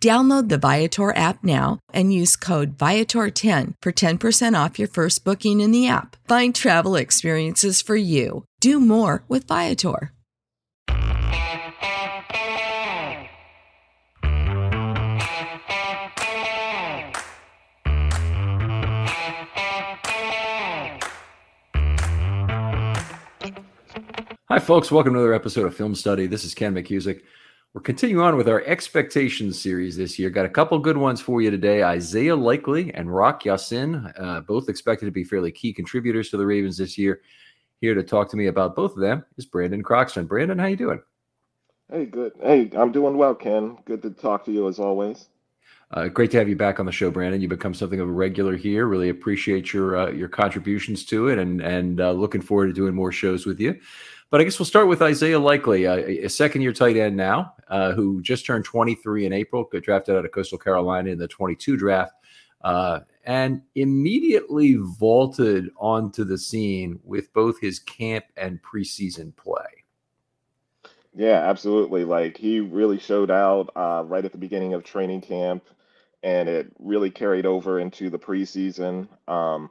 Download the Viator app now and use code Viator10 for 10% off your first booking in the app. Find travel experiences for you. Do more with Viator. Hi, folks. Welcome to another episode of Film Study. This is Ken McKusick. We're continuing on with our expectations series this year. Got a couple good ones for you today. Isaiah Likely and Rock Ya-Sin, uh, both expected to be fairly key contributors to the Ravens this year. Here to talk to me about both of them is Brandon Croxton. Brandon, how you doing? Hey, good. Hey, I'm doing well, Ken. Good to talk to you as always. Uh, great to have you back on the show, Brandon. You become something of a regular here. Really appreciate your uh, your contributions to it, and and uh, looking forward to doing more shows with you. But I guess we'll start with Isaiah Likely, uh, a second year tight end now, uh, who just turned 23 in April, got drafted out of Coastal Carolina in the 22 draft, uh, and immediately vaulted onto the scene with both his camp and preseason play. Yeah, absolutely. Like he really showed out uh, right at the beginning of training camp, and it really carried over into the preseason. Um,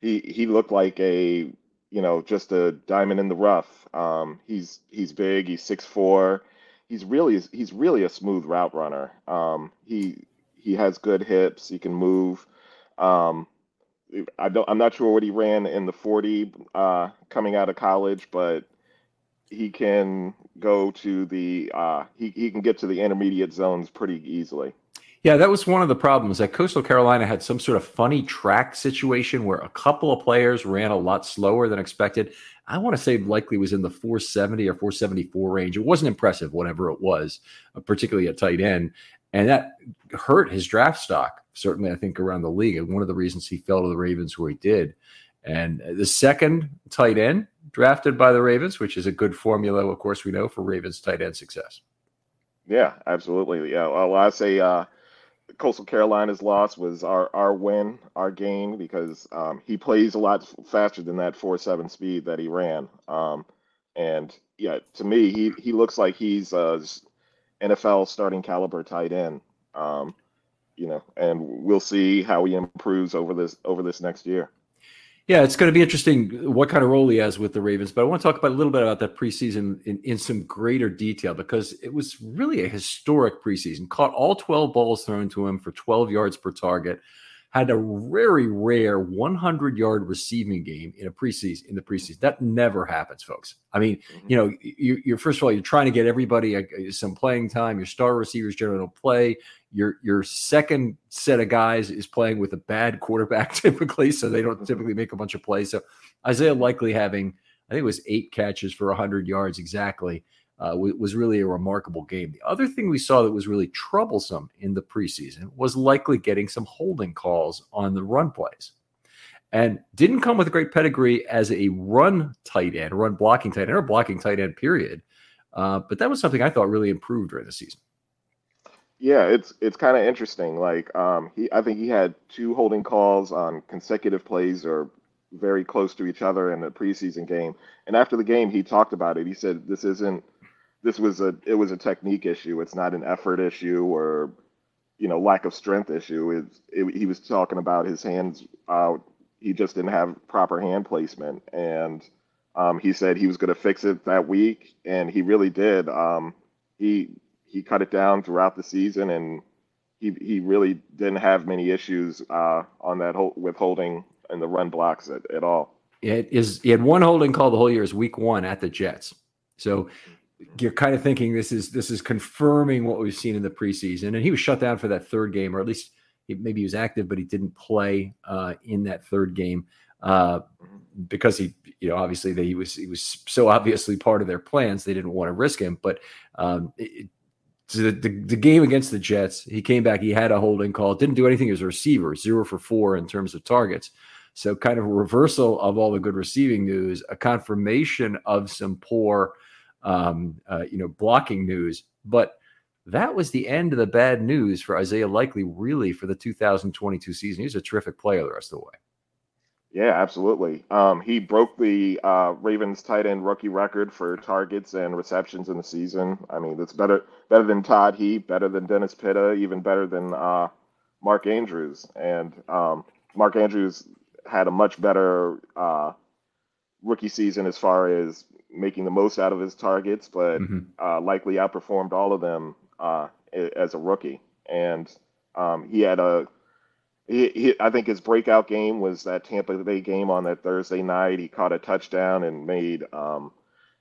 he he looked like a you know, just a diamond in the rough. Um, he's he's big. He's six four. He's really he's really a smooth route runner. Um, he he has good hips. He can move. Um, I don't. I'm not sure what he ran in the 40 uh, coming out of college, but he can go to the uh, he he can get to the intermediate zones pretty easily. Yeah, that was one of the problems. That Coastal Carolina had some sort of funny track situation where a couple of players ran a lot slower than expected. I want to say likely was in the 470 or 474 range. It wasn't impressive, whatever it was, uh, particularly at tight end. And that hurt his draft stock, certainly, I think, around the league. And one of the reasons he fell to the Ravens where he did. And the second tight end drafted by the Ravens, which is a good formula, of course, we know for Ravens tight end success. Yeah, absolutely. Yeah. Well, I say, uh, Coastal Carolina's loss was our our win, our gain because um, he plays a lot faster than that four seven speed that he ran. Um, and yeah, to me, he he looks like he's a NFL starting caliber tight end. Um, you know, and we'll see how he improves over this over this next year. Yeah, it's going to be interesting what kind of role he has with the Ravens. But I want to talk about a little bit about that preseason in, in some greater detail because it was really a historic preseason. Caught all 12 balls thrown to him for 12 yards per target, had a very rare 100 yard receiving game in a preseason in the preseason. That never happens, folks. I mean, mm-hmm. you know, you, are first of all you're trying to get everybody uh, some playing time. Your star receivers generally don't play. Your your second set of guys is playing with a bad quarterback typically, so they don't mm-hmm. typically make a bunch of plays. So Isaiah likely having I think it was eight catches for 100 yards exactly uh, was really a remarkable game. The other thing we saw that was really troublesome in the preseason was likely getting some holding calls on the run plays. And didn't come with a great pedigree as a run tight end, run blocking tight end, or blocking tight end, period. Uh, but that was something I thought really improved during the season. Yeah, it's it's kind of interesting. Like um, he, I think he had two holding calls on consecutive plays or very close to each other in the preseason game. And after the game, he talked about it. He said, "This isn't this was a it was a technique issue. It's not an effort issue or you know lack of strength issue. It, it, he was talking about his hands. Uh, he just didn't have proper hand placement, and um, he said he was going to fix it that week, and he really did. Um, he he cut it down throughout the season, and he he really didn't have many issues uh, on that whole, with holding and the run blocks at, at all. It is. He had one holding call the whole year. Is week one at the Jets. So you're kind of thinking this is this is confirming what we've seen in the preseason. And he was shut down for that third game, or at least he, maybe he was active, but he didn't play uh, in that third game uh, because he, you know, obviously he was he was so obviously part of their plans. They didn't want to risk him. But um, it, the, the, the game against the Jets, he came back. He had a holding call. Didn't do anything as a receiver. Zero for four in terms of targets. So kind of a reversal of all the good receiving news, a confirmation of some poor um, uh, you know, blocking news. But that was the end of the bad news for Isaiah Likely, really, for the 2022 season. He's a terrific player the rest of the way. Yeah, absolutely. Um, he broke the uh, Ravens tight end rookie record for targets and receptions in the season. I mean, that's better better than Todd Heap, better than Dennis Pitta, even better than uh, Mark Andrews. And um, Mark Andrews had a much better uh, rookie season as far as making the most out of his targets, but mm-hmm. uh, likely outperformed all of them uh, as a rookie. And um, he had a, he, he, I think his breakout game was that Tampa Bay game on that Thursday night. He caught a touchdown and made um,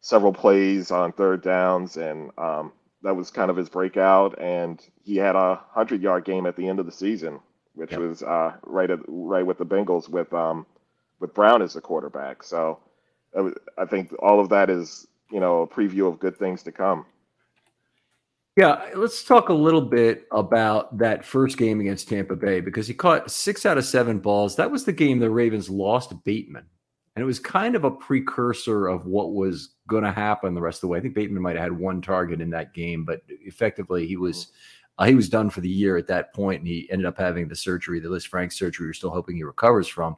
several plays on third downs, and um, that was kind of his breakout. And he had a hundred yard game at the end of the season, which yep. was uh, right at right with the Bengals with um, with Brown as the quarterback. So I think all of that is, you know, a preview of good things to come. Yeah, let's talk a little bit about that first game against Tampa Bay because he caught six out of seven balls. That was the game the Ravens lost Bateman. And it was kind of a precursor of what was going to happen the rest of the way. I think Bateman might have had one target in that game, but effectively he was uh, he was done for the year at that point, and he ended up having the surgery, the Lisfranc surgery. We're still hoping he recovers from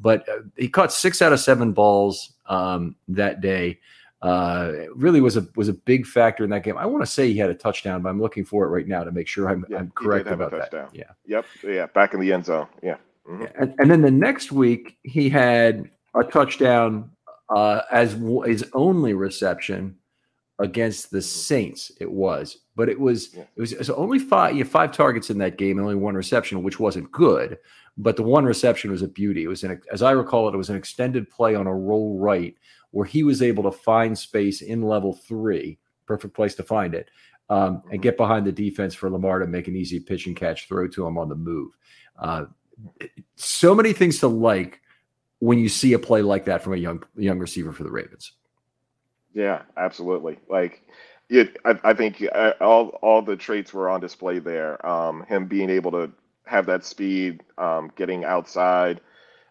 but uh, he caught six out of seven balls um, that day. Uh, really was a was a big factor in that game. I want to say he had a touchdown, but I'm looking for it right now to make sure I'm, yeah, I'm correct about that. Yeah. Yep. Yeah. Back in the end zone. Yeah. Mm-hmm. And, and, then the next week he had a touchdown uh, as his only reception against the Saints. It was, but it was yeah. it was, it was only five. You five targets in that game and only one reception, which wasn't good. But the one reception was a beauty. It was an, as I recall it, it was an extended play on a roll right where he was able to find space in level three, perfect place to find it, um, and mm-hmm. get behind the defense for Lamar to make an easy pitch and catch throw to him on the move. Uh, so many things to like when you see a play like that from a young young receiver for the Ravens. Yeah, absolutely. Like it, I, I think uh, all all the traits were on display there. Um, him being able to have that speed, um, getting outside,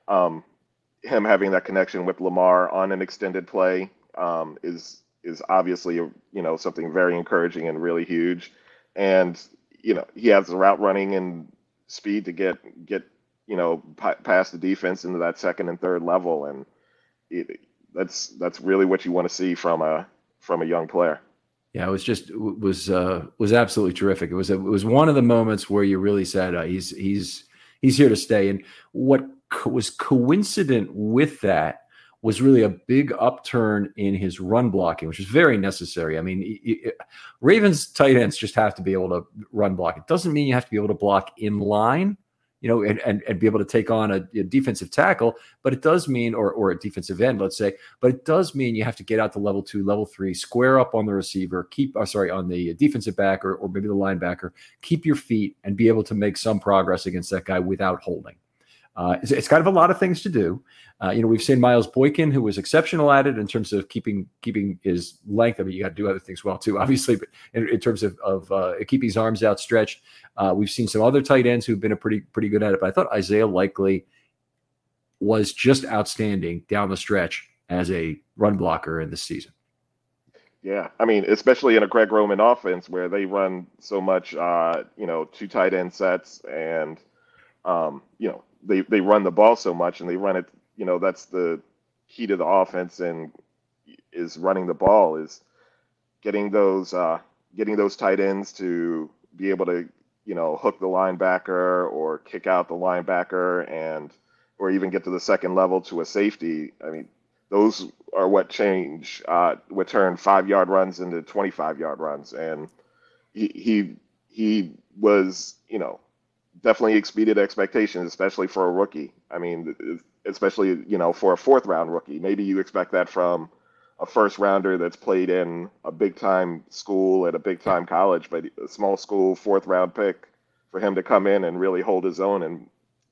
um, him having that connection with Lamar on an extended play um, is is obviously you know something very encouraging and really huge. And you know he has the route running and speed to get get you know p- past the defense into that second and third level, and it, that's that's really what you want to see from a from a young player. Yeah, it was just was uh, was absolutely terrific. It was it was one of the moments where you really said uh, he's he's he's here to stay. And what co- was coincident with that was really a big upturn in his run blocking, which is very necessary. I mean, it, it, Ravens tight ends just have to be able to run block. It doesn't mean you have to be able to block in line. you know, and, and, and be able to take on a, a, defensive tackle. But it does mean, or, or a defensive end, let's say, but it does mean you have to get out to level two, level three, square up on the receiver, keep, uh, sorry, on the defensive back or, or maybe the linebacker, keep your feet and be able to make some progress against that guy without holding. Uh, it's, it's, kind of a lot of things to do. Uh, you know, we've seen Miles Boykin, who was exceptional at it in terms of keeping keeping his length. I mean, you got to do other things well too, obviously, but in, in terms of, of uh, keeping his arms outstretched, uh, we've seen some other tight ends who've been a pretty pretty good at it. But I thought Isaiah Likely was just outstanding down the stretch as a run blocker in this season. Yeah, I mean, especially in a Greg Roman offense where they run so much, uh, you know, two tight end sets and, um, you know, they they run the ball so much and they run it. You know, that's the key to the offense and is running the ball is getting those uh, getting those tight ends to be able to you know hook the linebacker or kick out the linebacker and or even get to the second level to a safety. I mean, those are what change uh, what turn five yard runs into 25 yard runs and he he he was you know definitely exceeded expectations, especially for a rookie. I mean, especially you know for a fourth round rookie. Maybe you expect that from a first rounder that's played in a big time school at a big time college, but a small school fourth round pick for him to come in and really hold his own and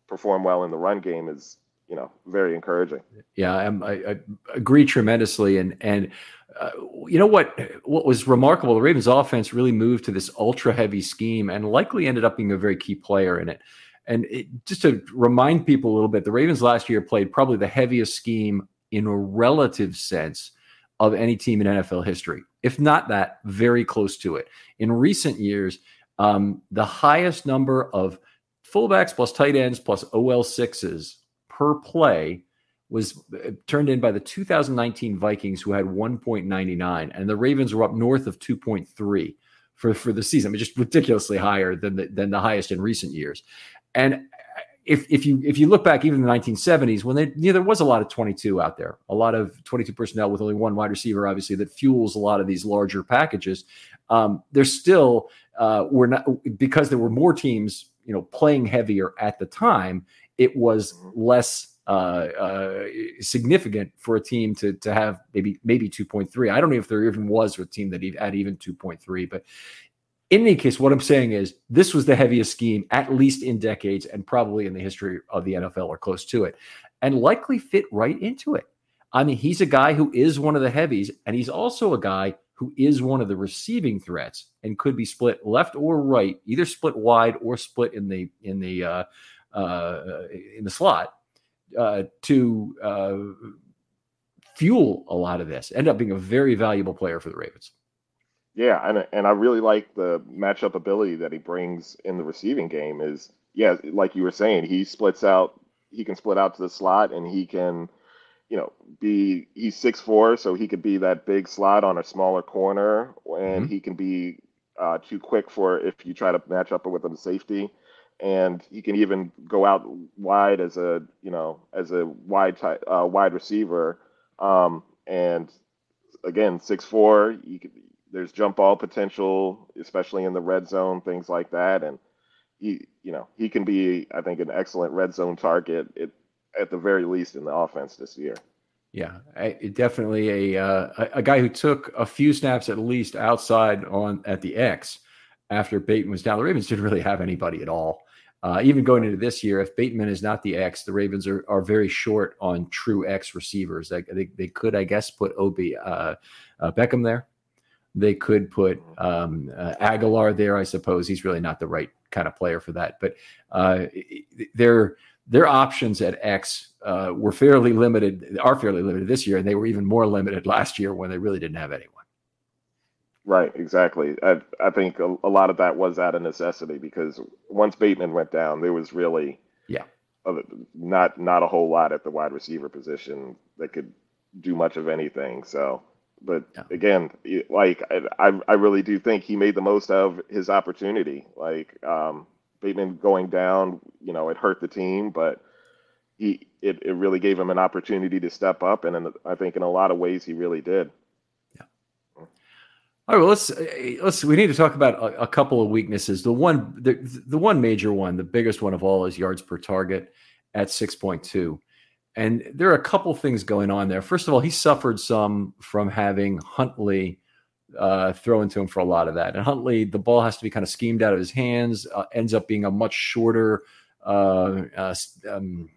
perform well in the run game is you know very encouraging. Yeah, I, I agree tremendously, and and uh, you know what? What was remarkable? The Ravens' offense really moved to this ultra-heavy scheme, and likely ended up being a very key player in it. And it, just to remind people a little bit, the Ravens last year played probably the heaviest scheme in a relative sense of any team in NFL history, if not that, very close to it. In recent years, um, the highest number of fullbacks plus tight ends plus OL sixes per play was uh, turned in by the 2019 Vikings, who had 1.99, and the Ravens were up north of 2.3 for, for the season. I mean, just ridiculously higher than the, than the highest in recent years. And uh, if, if you if you look back even in the 1970s when they you know, there was a lot of 22 out there a lot of 22 personnel with only one wide receiver obviously that fuels a lot of these larger packages um, still uh, we're not because there were more teams you know playing heavier at the time it was less uh, uh, significant for a team to to have maybe maybe 2.3. I don't know if there even was a team that had even 2.3, but in any case, what I'm saying is this was the heaviest scheme, at least in decades, and probably in the history of the NFL or close to it, and likely fit right into it. I mean, he's a guy who is one of the heavies, and he's also a guy who is one of the receiving threats and could be split left or right, either split wide or split in the in the uh, uh, in the slot uh, to uh, fuel a lot of this. End up being a very valuable player for the Ravens. Yeah, and and I really like the matchup ability that he brings in the receiving game. Is yeah, like you were saying, he splits out. He can split out to the slot, and he can, you know, be he's six four, so he could be that big slot on a smaller corner, and mm-hmm. he can be uh, too quick for if you try to match up with him safety and he can even go out wide as a you know as a wide type, uh, wide receiver. Um, and again, six four. Could, there's jump ball potential, especially in the red zone, things like that. And he, you know, he can be, I think, an excellent red zone target it, at the very least in the offense this year. Yeah, I, definitely a, uh, a guy who took a few snaps at least outside on at the X after Bateman was down. The Ravens didn't really have anybody at all. Uh, even going into this year, if Bateman is not the X, the Ravens are, are very short on true X receivers. They, they, they could, I guess, put Obi uh, uh, Beckham there. They could put um, uh, Agholor there. I suppose he's really not the right kind of player for that. But uh, their their options at X uh, were fairly limited. Are fairly limited this year, and they were even more limited last year when they really didn't have anyone. Right, exactly. I I think a, a, lot of that was out of necessity because once Bateman went down, there was really yeah not not a whole lot at the wide receiver position that could do much of anything. So, but yeah. again, like I I really do think he made the most of his opportunity. Like um, Bateman going down, you know, it hurt the team, but he it, it really gave him an opportunity to step up, and in, I think in a lot of ways he really did. All right, well, let's let's we need to talk about a, a, couple of weaknesses. The one the the one major one, the biggest one of all is yards per target at 6.2. And there are a couple things going on there. First of all, he suffered some from having Huntley uh, throw into him for a lot of that. And Huntley, the ball has to be kind of schemed out of his hands, uh, ends up being a much shorter, uh, uh um,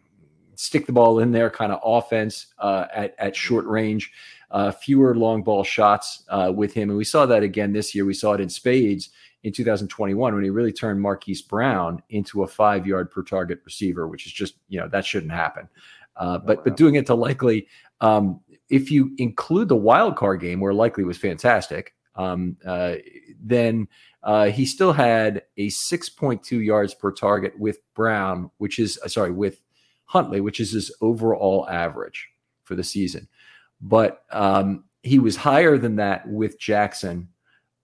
stick the ball in there kind of offense uh, at, at short range, uh, fewer long ball shots with him. And we saw that again this year. We saw it in spades in 2021 when he really turned Marquise Brown into a five yard per target receiver, which is just, you know, that shouldn't happen. Uh, but but doing it to Likely, um, if you include the wild card game where Likely was fantastic, um, uh, then uh, he still had a 6.2 yards per target with Brown, which is uh, sorry with Huntley, which is his overall average for the season. But um, he was higher than that with Jackson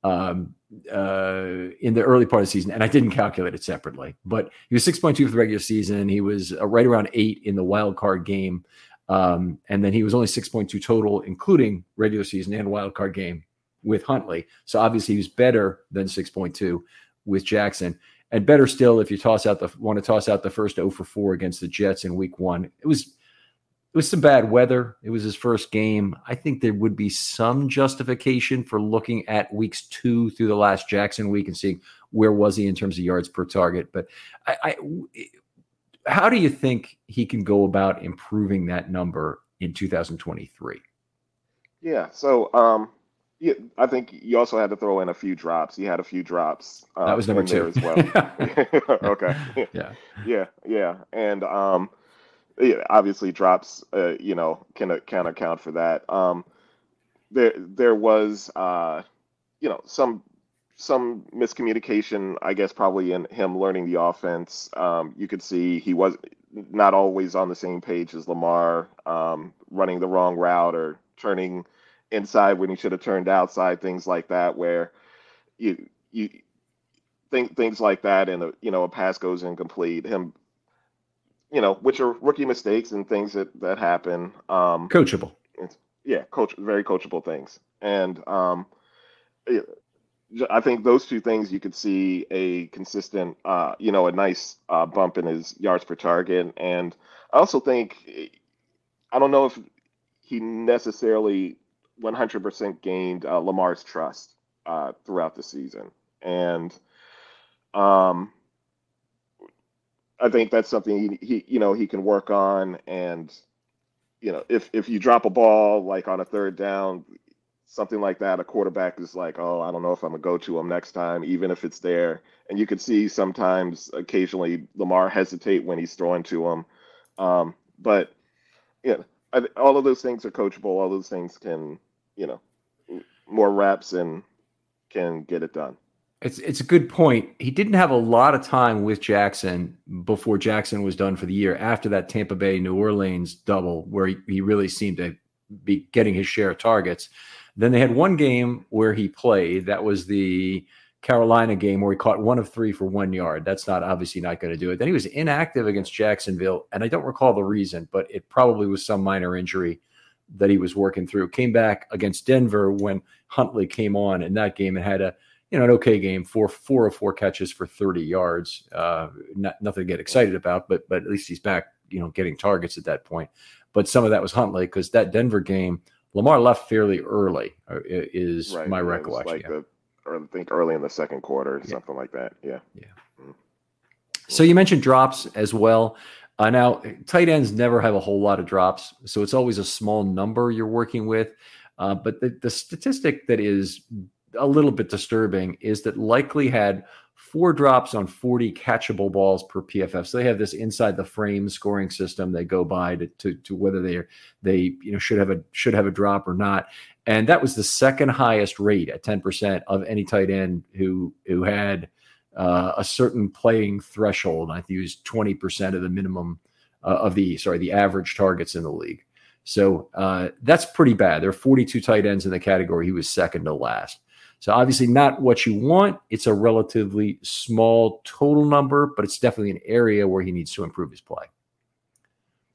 um, uh, in the early part of the season, and I didn't calculate it separately, but he was 6.2 for the regular season. He was uh, right around eight in the wild card game. Um, and then he was only 6.2 total, including regular season and wild card game with Huntley. So obviously he was better than 6.2 with Jackson. And better still, if you toss out the want to toss out the first 0 for 4 against the Jets in week one, it was it was some bad weather. It was his first game. I think there would be some justification for looking at weeks two through the last Jackson week and seeing where was he in terms of yards per target. But I, I how do you think he can go about improving that number in 2023? Yeah. So, um, yeah, I think you also had to throw in a few drops. He had a few drops. Uh, that was number two as well. okay. Yeah. Yeah. Yeah. And um, obviously drops, uh, you know, can can account for that. Um, there there was, uh, you know, some some miscommunication, I guess, probably in him learning the offense. Um, you could see he was not always on the same page as Lamar, um, running the wrong route or turning inside when he should have turned outside, things like that, where you you think things like that, and a, you know a pass goes incomplete. Him you know, which are rookie mistakes and things that that happen. Um, coachable. Yeah, coach, very coachable things, and um, I think those two things you could see a consistent, uh, you know, a nice uh, bump in his yards per target, and I also think I don't know if he necessarily 100% gained uh, Lamar's trust uh, throughout the season, and um, I think that's something he, he you know he can work on. And you know if if you drop a ball like on a third down something like that a quarterback is like oh I don't know if I'm gonna go to him next time even if it's there. And you can see sometimes occasionally Lamar hesitate when he's throwing to him. Um, but yeah know, all of those things are coachable. All those things can you know more reps and can get it done it's it's a good point. He didn't have a lot of time with Jackson before Jackson was done for the year. After that Tampa Bay New Orleans double, where he, he really seemed to be getting his share of targets. Then they had one game where he played. That was the Carolina game where he caught one of three for one yard. That's not obviously not going to do it. Then he was inactive against Jacksonville, and I don't recall the reason, but it probably was some minor injury that he was working through. Came back against Denver when Huntley came on in that game and had a you know, an okay game, four four of four catches for 30 yards. Uh, not, nothing to get excited about, but but at least he's back, you know, getting targets at that point. But some of that was Huntley because that Denver game, Lamar left fairly early. Uh, is right. my yeah, recollection. Like yeah. the, I think early in the second quarter, yeah. something like that. Yeah. Yeah. Mm-hmm. So you mentioned drops as well. Uh, now, tight ends never have a whole lot of drops, so it's always a small number you're working with. Uh, but the, the statistic that is a little bit disturbing is that likely had four drops on 40 catchable balls per PFF. So they have this inside the frame scoring system they go by to, to, to whether they are, they you know should have a should have a drop or not. And that was the second highest rate at 10% of any tight end who who had uh, a certain playing threshold. I think it was 20% of the minimum uh, of the sorry the average targets in the league. So uh, that's pretty bad. There are 42 tight ends in the category. He was second to last. So obviously not what you want. It's a relatively small total number, but it's definitely an area where he needs to improve his play.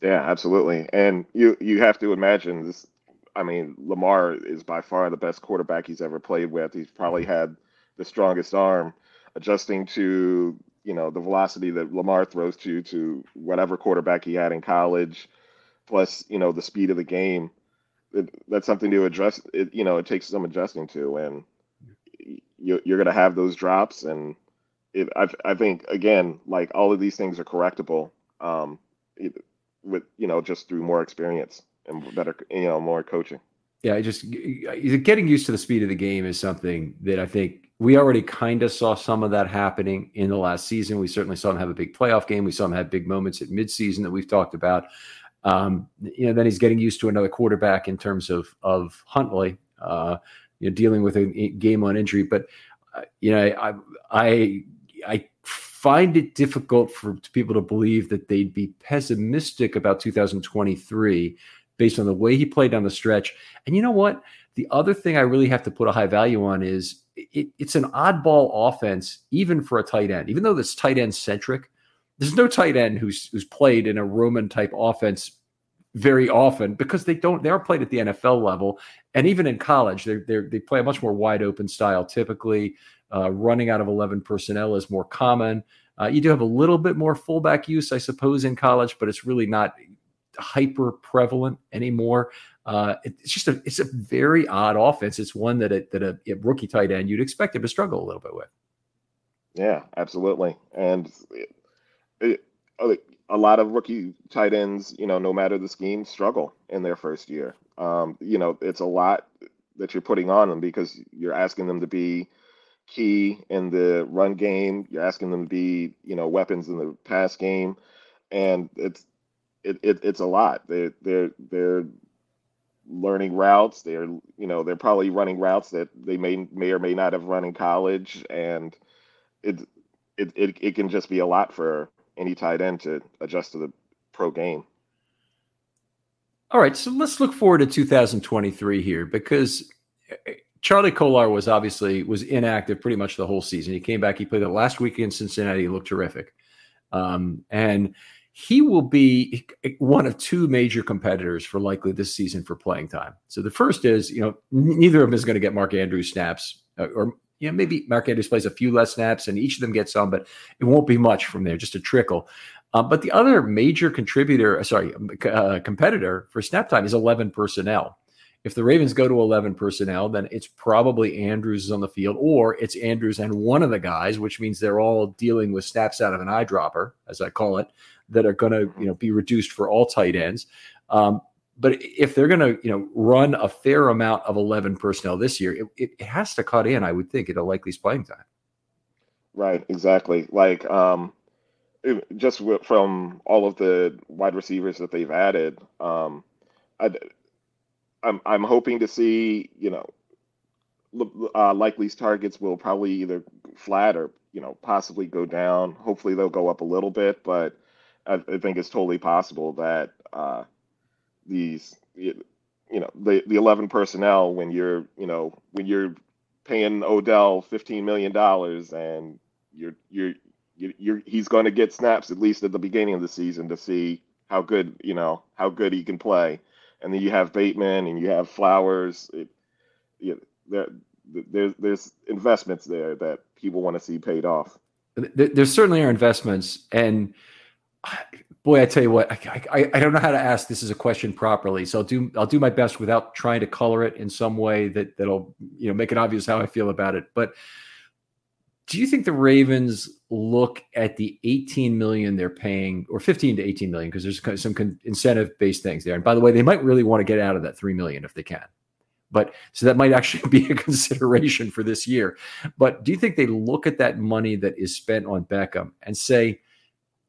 Yeah, absolutely. And you you have to imagine this I mean, Lamar is by far the best quarterback he's ever played with. He's probably had the strongest arm. Adjusting to you know the velocity that Lamar throws to to whatever quarterback he had in college, plus you know the speed of the game. It, that's something to address. It, you know, it takes some adjusting to, and you, you're going to have those drops. And it, I, I think again, like all of these things are correctable. Um, it, with you know just through more experience and better you know more coaching. Yeah, just getting used to the speed of the game is something that I think we already kind of saw some of that happening in the last season. We certainly saw him have a big playoff game. We saw him have big moments at midseason that we've talked about. Um, you know, then he's getting used to another quarterback in terms of of Huntley, uh, you know, dealing with a game on injury. But uh, you know, I I I find it difficult for people to believe that they'd be pessimistic about 2023 based on the way he played down the stretch. And you know what? The other thing I really have to put a high value on is it, it's an oddball offense, even for a tight end. Even though it's tight end centric, there's no tight end who's who's played in a Roman type offense very often because they don't they are played at the NFL level and even in college they they play a much more wide open style typically uh, running out of 11 personnel is more common. Uh, you do have a little bit more fullback use, I suppose, in college, but it's really not hyper prevalent anymore. Uh, it's just a it's a very odd offense. It's one that a, that a, a, rookie tight end you'd expect him to struggle a little bit with. Yeah, absolutely, and it, it, a lot of rookie tight ends, you know, no matter the scheme, struggle in their first year. Um, you know, it's a lot that you're putting on them because you're asking them to be key in the run game. You're asking them to be, you know, weapons in the pass game, and it's it, it it's a lot. They're they're they're learning routes. They're you know they're probably running routes that they may may or may not have run in college, and it it it, it can just be a lot for any tight end to adjust to the pro game. All right, so let's look forward to 2023 here because Charlie Kolar was obviously was inactive pretty much the whole season. He came back. He played the last week in Cincinnati. He looked terrific, um, and he will be one of two major competitors for likely this season for playing time. So the first is you know neither of them is going to get Mark Andrews snaps, uh, or you know maybe Mark Andrews plays a few less snaps, and each of them gets some, but it won't be much from there, just a trickle. Uh, but the other major contributor, uh, sorry, uh, competitor for snap time is 11 personnel. If the Ravens go to 11 personnel, then it's probably Andrews is on the field, or it's Andrews and one of the guys, which means they're all dealing with snaps out of an eyedropper, as I call it, that are going to you know be reduced for all tight ends. Um, but if they're going to you know run a fair amount of 11 personnel this year, it, it has to cut in, I would think, at a likely playing time. Right, exactly. Like um, just from all of the wide receivers that they've added, um, I, I'm I'm hoping to see you know uh, Likely's targets will probably either flat or you know possibly go down. Hopefully they'll go up a little bit, but I, I think it's totally possible that uh, these you know the the 11 personnel when you're you know when you're paying Odell 15 million dollars and you're you're you're, he's going to get snaps at least at the beginning of the season to see how good you know how good he can play and then you have Bateman and you have Flowers. It, you know, there, there's there's investments there that people want to see paid off. There certainly are investments, and boy, I tell you what, I, I, I don't know how to ask this as a question properly. So I'll do I'll do my best without trying to color it in some way that that'll you know make it obvious how I feel about it. But do you think the Ravens look at the 18 million they're paying or 15 to 18 million because there's some incentive based things there and by the way they might really want to get out of that 3 million if they can but so that might actually be a consideration for this year but do you think they look at that money that is spent on Beckham and say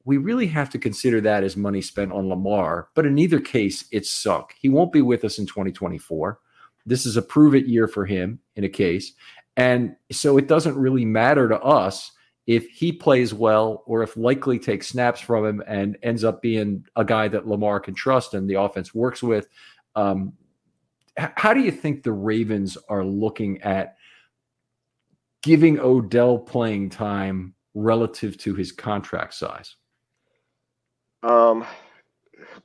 we really have to consider that as money spent on Lamar but in either case it's sunk he won't be with us in 2024 this is a prove it year for him in a case and so it doesn't really matter to us if he plays well or if likely takes snaps from him and ends up being a guy that Lamar can trust and the offense works with. Um, how do you think the Ravens are looking at giving Odell playing time relative to his contract size? Um,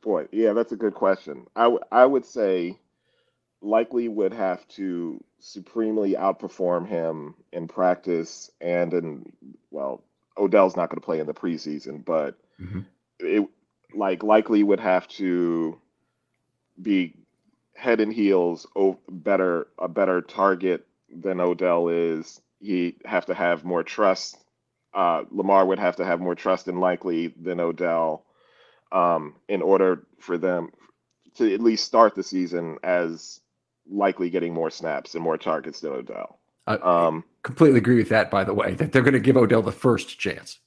boy, yeah, that's a good question. I, w- I would say likely would have to supremely outperform him in practice and in well, Odell's not going to play in the preseason, but mm-hmm. it like likely would have to be head and heels better a better target than Odell is. He have to have more trust. Uh, Lamar would have to have more trust in likely than Odell um, in order for them to at least start the season as likely getting more snaps and more targets than Odell. I um, completely agree with that, by the way, that they're going to give Odell the first chance.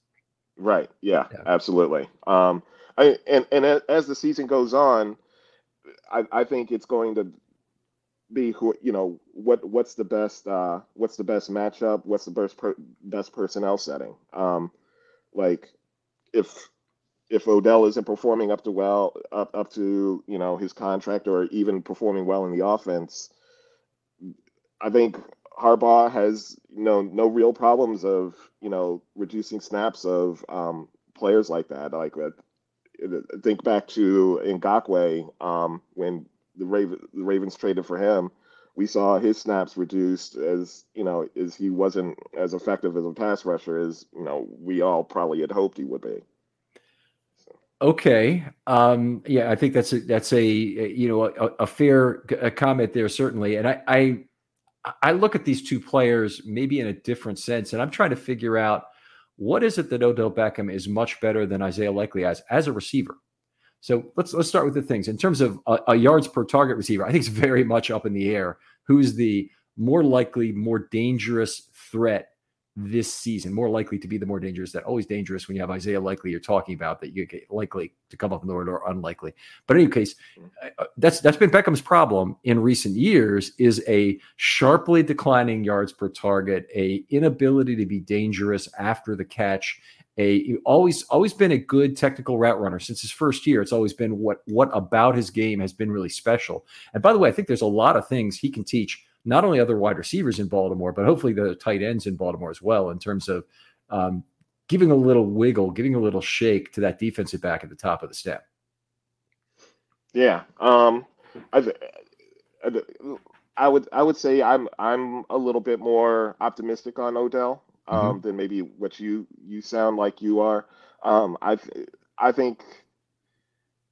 Right. Yeah, yeah. absolutely. Um, I, and, and as the season goes on, I, I think it's going to be who you know what what's the best uh, what's the best matchup what's the best per, best personnel setting um, like if if Odell isn't performing up to well up up to you know his contract or even performing well in the offense, I think Harbaugh has you know no real problems of you know reducing snaps of um, players like that. Like uh, think back to Ngakoue um, when the, Raven, the Ravens traded for him. We saw his snaps reduced as you know as he wasn't as effective as a pass rusher as you know we all probably had hoped he would be. Okay. Um, yeah, I think that's a, that's a you know a, a fair a comment there certainly, and I, I I look at these two players maybe in a different sense, and I'm trying to figure out what is it that Odell Beckham is much better than Isaiah Likely as as a receiver. So let's let's start with the things in terms of a, a yards per target receiver. I think it's very much up in the air. Who's the more likely, more dangerous threat this season, more likely to be the more dangerous. That always dangerous when you have Isaiah Likely you're talking about that you get likely to come up in the order or unlikely. But in any case, uh, that's that's been Beckham's problem in recent years is a sharply declining yards per target, a inability to be dangerous after the catch. A always always been a good technical route runner since his first year. It's always been what what about his game has been really special. And by the way, I think there's a lot of things he can teach not only other wide receivers in Baltimore, but hopefully the tight ends in Baltimore as well, in terms of um, giving a little wiggle, giving a little shake to that defensive back at the top of the step. Yeah, um, I, I would I would say I'm I'm a little bit more optimistic on Odell um, mm-hmm. than maybe what you you sound like you are. Um, I I think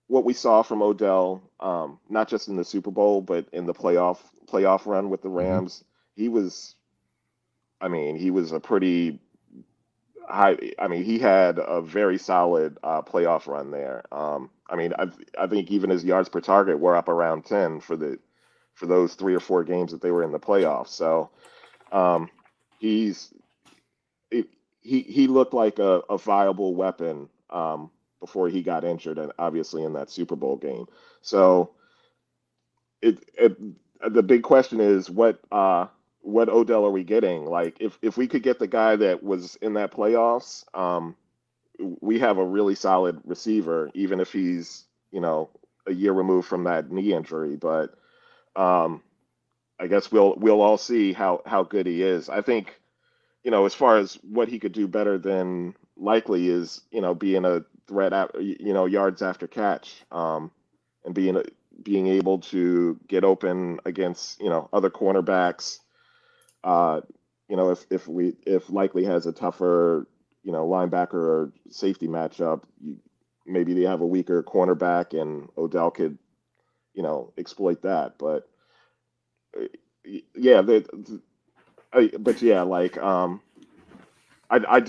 what we saw from Odell, um, not just in the Super Bowl but in the playoff playoff run with the mm-hmm. Rams, he was, I mean, he was a pretty high. I mean, he had a very solid uh, playoff run there. Um, I mean, I I think even his yards per target were up around ten for the for those three or four games that they were in the playoffs. So um, he's he he looked like a, a viable weapon um, before he got injured, and obviously in that Super Bowl game. So it, it the big question is what uh what Odell are we getting? Like if if we could get the guy that was in that playoffs, um, we have a really solid receiver, even if he's you know a year removed from that knee injury. But um, I guess we'll we'll all see how how good he is. I think you know as far as what he could do better than likely is you know being a threat at you know yards after catch um, and being a, being able to get open against you know other cornerbacks. Uh, you know, if if we if likely has a tougher you know linebacker or safety matchup, you, maybe they have a weaker cornerback, and Odell could you know exploit that. But yeah, the, the, but yeah, like um, I, I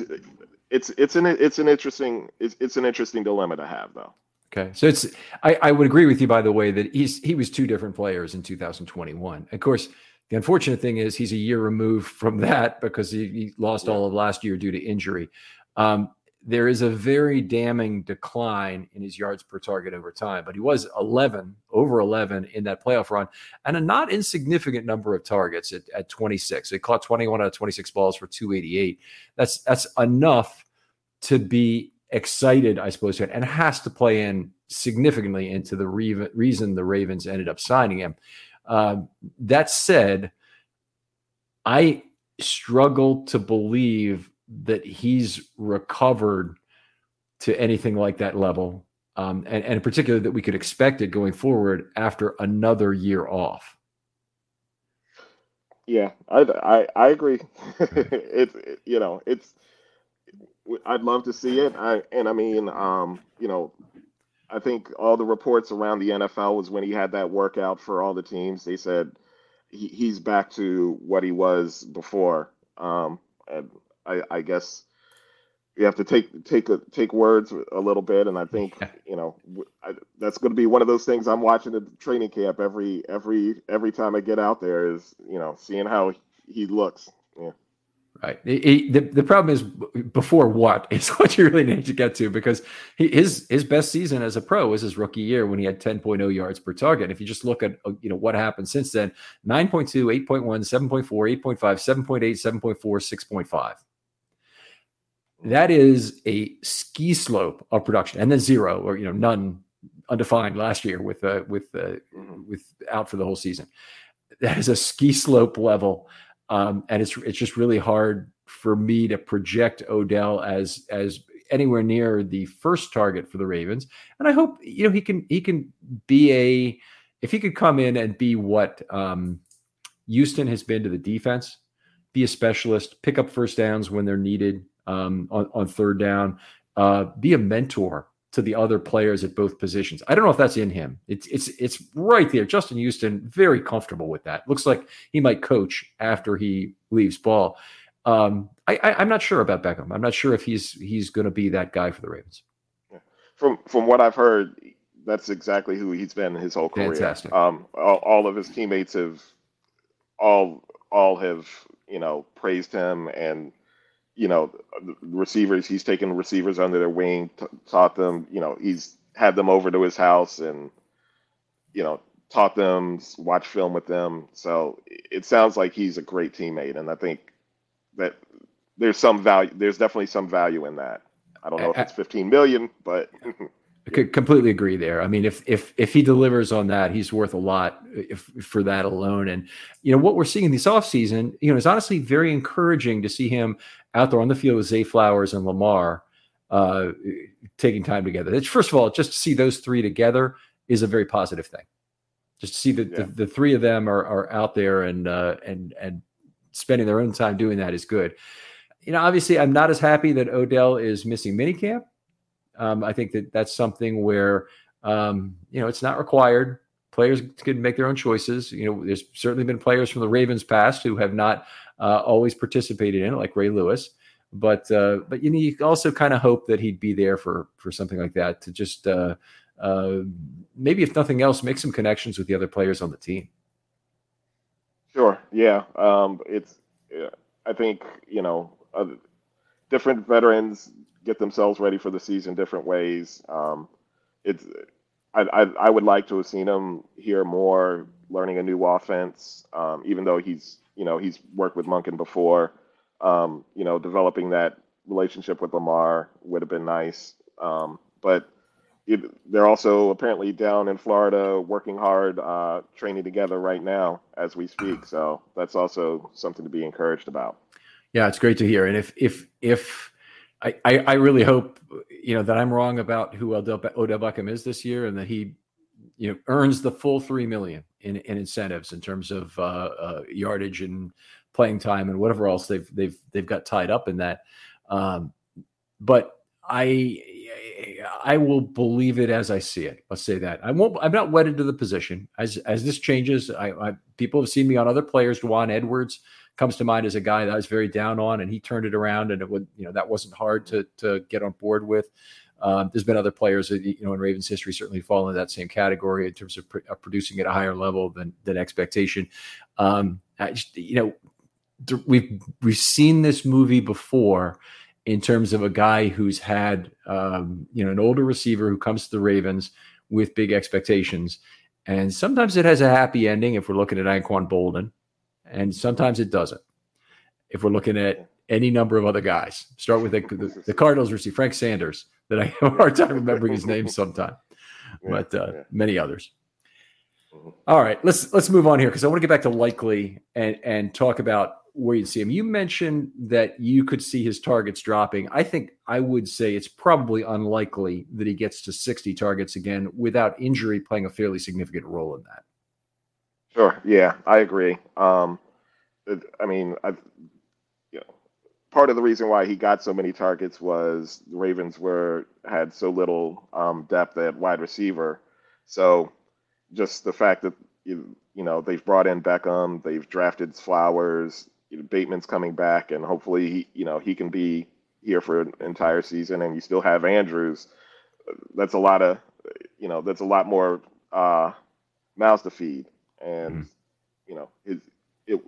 it's it's an it's an interesting it's, it's an interesting dilemma to have though. Okay, so it's I, I would agree with you by the way that he's he was two different players in 2021. Of course, the unfortunate thing is he's a year removed from that because he, he lost yeah. all of last year due to injury. Um, there is a very damning decline in his yards per target over time, but he was 11 over 11 in that playoff run and a not insignificant number of targets at, at 26. He caught 21 out of 26 balls for 288. That's that's enough to be excited, I suppose, and has to play in significantly into the re- reason the Ravens ended up signing him. Uh, that said, I struggle to believe that he's recovered to anything like that level, um, and, and in particular that we could expect it going forward after another year off. Yeah, I I, I agree. it's it, you know it's I'd love to see it. I and I mean um you know I think all the reports around the NFL was when he had that workout for all the teams. They said he, he's back to what he was before. Um, and I, I guess you have to take take a, take words a little bit, and I think yeah. you know I, that's going to be one of those things I'm watching the training camp every every every time I get out there is you know seeing how he looks. Yeah. Right. He, the the problem is before what is what you really need to get to because he, his his best season as a pro was his rookie year when he had 10.0 yards per target. If you just look at uh, you know what happened since then, 9.2, 8.1, 7.4, 8.5, 7.8, 7.4, 6.5 that is a ski slope of production, and then zero or you know none, undefined last year with uh, with uh, mm-hmm. with out for the whole season. That is a ski slope level, um, and it's it's just really hard for me to project Odell as as anywhere near the first target for the Ravens. And I hope you know he can he can be a if he could come in and be what um, Houston has been to the defense, be a specialist, pick up first downs when they're needed, um, on, on third down. Uh, be a mentor to the other players at both positions. I don't know if that's in him. It's it's it's right there. Justin Houston very comfortable with that. Looks like he might coach after he leaves ball. Um, I, I am not sure about Beckham. I'm not sure if he's he's going to be that guy for the Ravens. From from what I've heard, that's exactly who he's been his whole career. Fantastic. Um, all, all of his teammates have all all have you know praised him and you know, the receivers. He's taken receivers under their wing, t- taught them. You know, he's had them over to his house and, you know, taught them, watch film with them. So it sounds like he's a great teammate, and I think that there's some value. There's definitely some value in that. I don't know if it's 15 million, but I could completely agree there. I mean, if if if he delivers on that, he's worth a lot if, for that alone. And you know what we're seeing in this offseason, you know, is honestly very encouraging to see him out there on the field with Zay Flowers and Lamar uh, taking time together. It's, first of all, just to see those three together is a very positive thing. Just to see that yeah. the, the, three of them are, are out there and uh, and and spending their own time doing that is good. You know, obviously, I'm not as happy that Odell is missing minicamp. Um, I think that that's something where um, you know it's not required. Players can make their own choices. You know, there's certainly been players from the Ravens past who have not uh, always participated in it, like Ray Lewis. But uh, but you, know, you also kind of hope that he'd be there for for something like that to just uh, uh, maybe if nothing else make some connections with the other players on the team. Sure. Yeah. Um, it's. I think you know different veterans get themselves ready for the season different ways. Um, it's. I, I, I would like to have seen him here more, learning a new offense. Um, even though he's you know, he's worked with Monken before. Um, you know, developing that relationship with Lamar would have been nice. Um, but it, they're also apparently down in Florida working hard, uh, training together right now as we speak. So that's also something to be encouraged about. Yeah, it's great to hear. And if if if I, I, really hope you know that I'm wrong about who Odell, Odell Beckham is this year, and that he you know earns the full three million in, in incentives in terms of uh, uh, yardage and playing time and whatever else they've they've they've got tied up in that. Um, but I I will believe it as I see it. Let's say that I won't. I'm not wedded to the position as as this changes. I, I people have seen me on other players. Dwan Edwards comes to mind as a guy that I was very down on, and he turned it around, and it would you know that wasn't hard to to get on board with. Um, there's been other players that you know in Ravens history certainly fall into that same category in terms of, pr- of producing at a higher level than than expectation. Um, just, you know, th- we've we've seen this movie before in terms of a guy who's had um, you know an older receiver who comes to the Ravens with big expectations, and sometimes it has a happy ending if we're looking at Anquan Boldin, and sometimes it doesn't. If we're looking at any number of other guys, start with the, the, the Cardinals receiver Frank Sanders that I have a hard time remembering his name sometime, but uh, many others. Mm-hmm. All right, let's let's move on here because I want to get back to Likely and and talk about where you see him. You mentioned that you could see his targets dropping. I think I would say it's probably unlikely that he gets to 60 targets again without injury playing a fairly significant role in that. Sure. Yeah, I agree. Um, I mean, I, you know, part of the reason why he got so many targets was the Ravens were had so little um, depth at wide receiver. So just the fact that you, you know they've brought in Beckham, they've drafted Flowers, you know, Bateman's coming back, and hopefully he, you know he can be here for an entire season, and you still have Andrews. That's a lot of, you know, that's a lot more uh, mouths to feed, and mm-hmm. you know, it, it,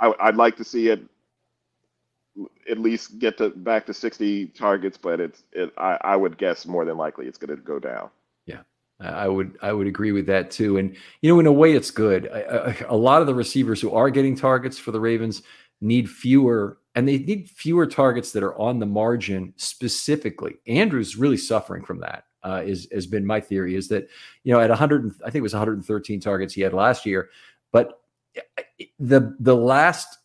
I, I'd like to see it at least get to back to 60 targets, but it's it, I, I would guess more than likely it's going to go down. Yeah, I would I would agree with that too. And you know, in a way, it's good. I, I, a lot of the receivers who are getting targets for the Ravens need fewer, and they need fewer targets that are on the margin specifically. Andrews really suffering from that. Uh, is has been my theory is that you know at 100 I think it was 113 targets he had last year, but the the last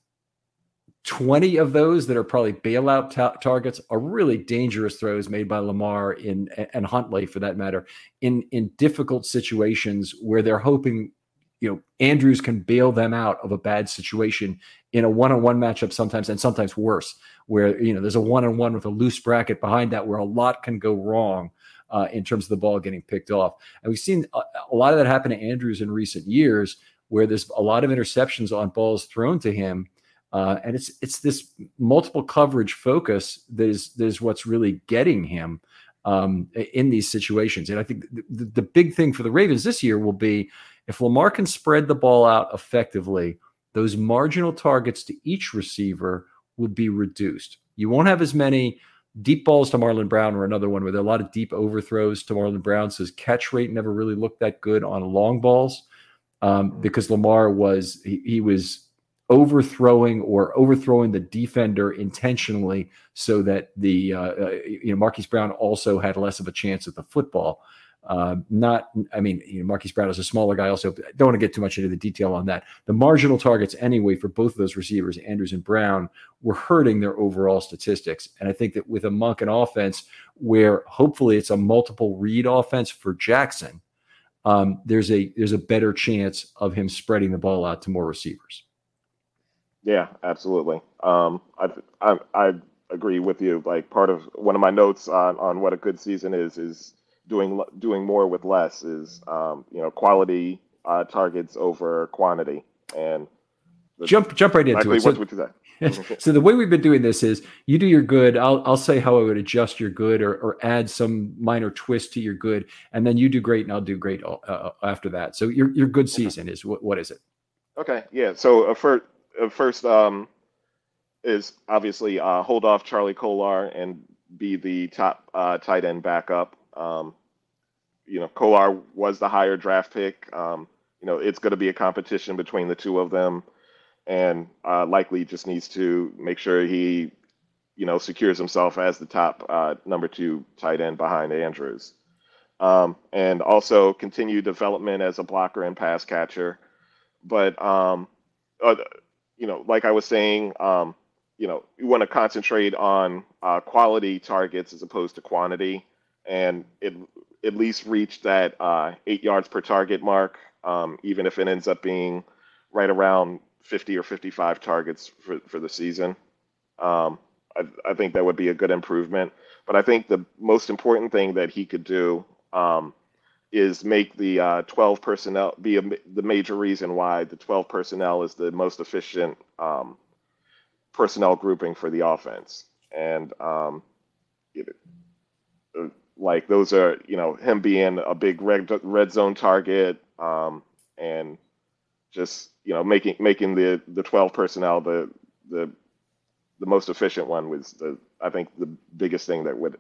20 of those that are probably bailout ta- targets are really dangerous throws made by Lamar in and Huntley for that matter in in difficult situations where they're hoping you know Andrews can bail them out of a bad situation in a one-on-one matchup sometimes and sometimes worse where you know there's a one-on-one with a loose bracket behind that where a lot can go wrong uh, in terms of the ball getting picked off and we've seen a, a lot of that happen to Andrews in recent years where there's a lot of interceptions on balls thrown to him uh, and it's it's this multiple coverage focus that is that is what's really getting him um, in these situations. And I think the, the, big thing for the Ravens this year will be if Lamar can spread the ball out effectively, those marginal targets to each receiver will be reduced. You won't have as many deep balls to Marlon Brown were another one where there are a lot of deep overthrows to Marlon Brown. So his catch rate never really looked that good on long balls um, because Lamar was he, he was overthrowing or overthrowing the defender intentionally so that the uh, uh, you know Marquise Brown also had less of a chance at the football. Uh, not, I mean, you know, Marquise Brown is a smaller guy. Also, I don't want to get too much into the detail on that. The marginal targets, anyway, for both of those receivers, Andrews and Brown, were hurting their overall statistics. And I think that with a Monken offense, where hopefully it's a multiple read offense for Jackson, um, there's a there's a better chance of him spreading the ball out to more receivers. Yeah, absolutely. Um, I, I, I agree with you. Like part of one of my notes on, on what a good season is is doing doing more with less. Is um, you know quality uh, targets over quantity and jump jump right into it. So, so the way we've been doing this is you do your good. I'll I'll say how I would adjust your good or, or add some minor twist to your good, and then you do great and I'll do great uh, uh after that. So your your good season is what what is it? Okay, yeah. So uh, for uh, first um, is obviously uh, hold off Charlie Kolar and be the top uh, tight end backup. Um, you know, Kolar was the higher draft pick. Um, you know, it's going to be a competition between the two of them, and uh, likely just needs to make sure he, you know, secures himself as the top uh, number two tight end behind Andrews. Um, and also continue development as a blocker and pass catcher. But um, uh, you know, like I was saying, um, you know, you want to concentrate on uh, quality targets as opposed to quantity, and it at least reach that uh, eight yards per target mark, um, even if it ends up being right around 50 or 55 targets for, for the season. Um, I, I, think that would be a good improvement. But I think the most important thing that he could do um, is make the uh, 12 personnel be a, the major reason why the 12 personnel is the most efficient um, personnel grouping for the offense. And um, it, like those are, you know, him being a big red, red zone target um, and just, you know, making making the, the 12 personnel the the the most efficient one was the I think the biggest thing that would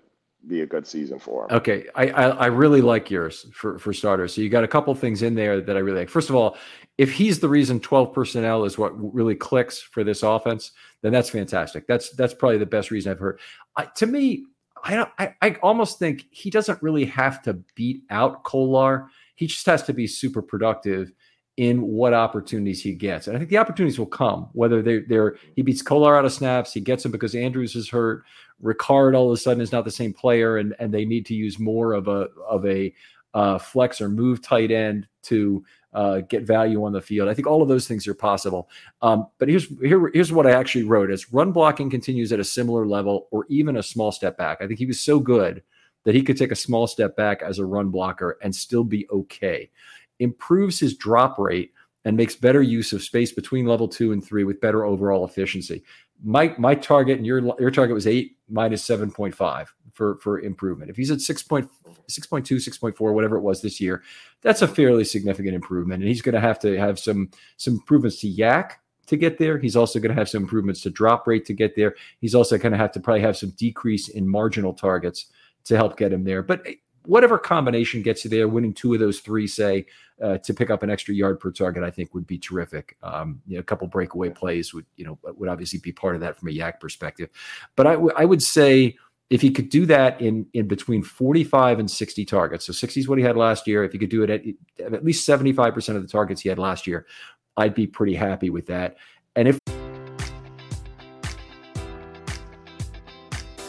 be a good season for him. Okay, I, I, I really like yours for for starters. So you got a couple things in there that I really like. First of all, if he's the reason twelve personnel is what really clicks for this offense, then that's fantastic. That's that's probably the best reason I've heard. I, to me, I don't. I, I almost think he doesn't really have to beat out Kolar. He just has to be super productive in what opportunities he gets. And I think the opportunities will come, whether they're, they're he beats Kolar out of snaps, he gets him because Andrews is hurt, Ricard all of a sudden is not the same player, and and they need to use more of a of a uh, flex or move tight end to uh, get value on the field. I think all of those things are possible. Um, but here's here, here's what I actually wrote: as run blocking continues at a similar level, or even a small step back. I think he was so good that he could take a small step back as a run blocker and still be okay. Improves his drop rate and makes better use of space between level two and three with better overall efficiency. My my target and your your target was eight minus seven point five for for improvement. If he's at 6.6.2, 6.4, whatever it was this year, that's a fairly significant improvement. And he's going to have to have some some improvements to YAC to get there. He's also going to have some improvements to drop rate to get there. He's also going to have to probably have some decrease in marginal targets to help get him there. But whatever combination gets you there, winning two of those three, say, uh, to pick up an extra yard per target, I think would be terrific. Um, you know, a couple breakaway plays would, you know, would obviously be part of that from a YAC perspective. But I, w- I would say if he could do that in in between 45 and 60 targets, so 60 is what he had last year. If he could do it at at least 75 percent of the targets he had last year, I'd be pretty happy with that.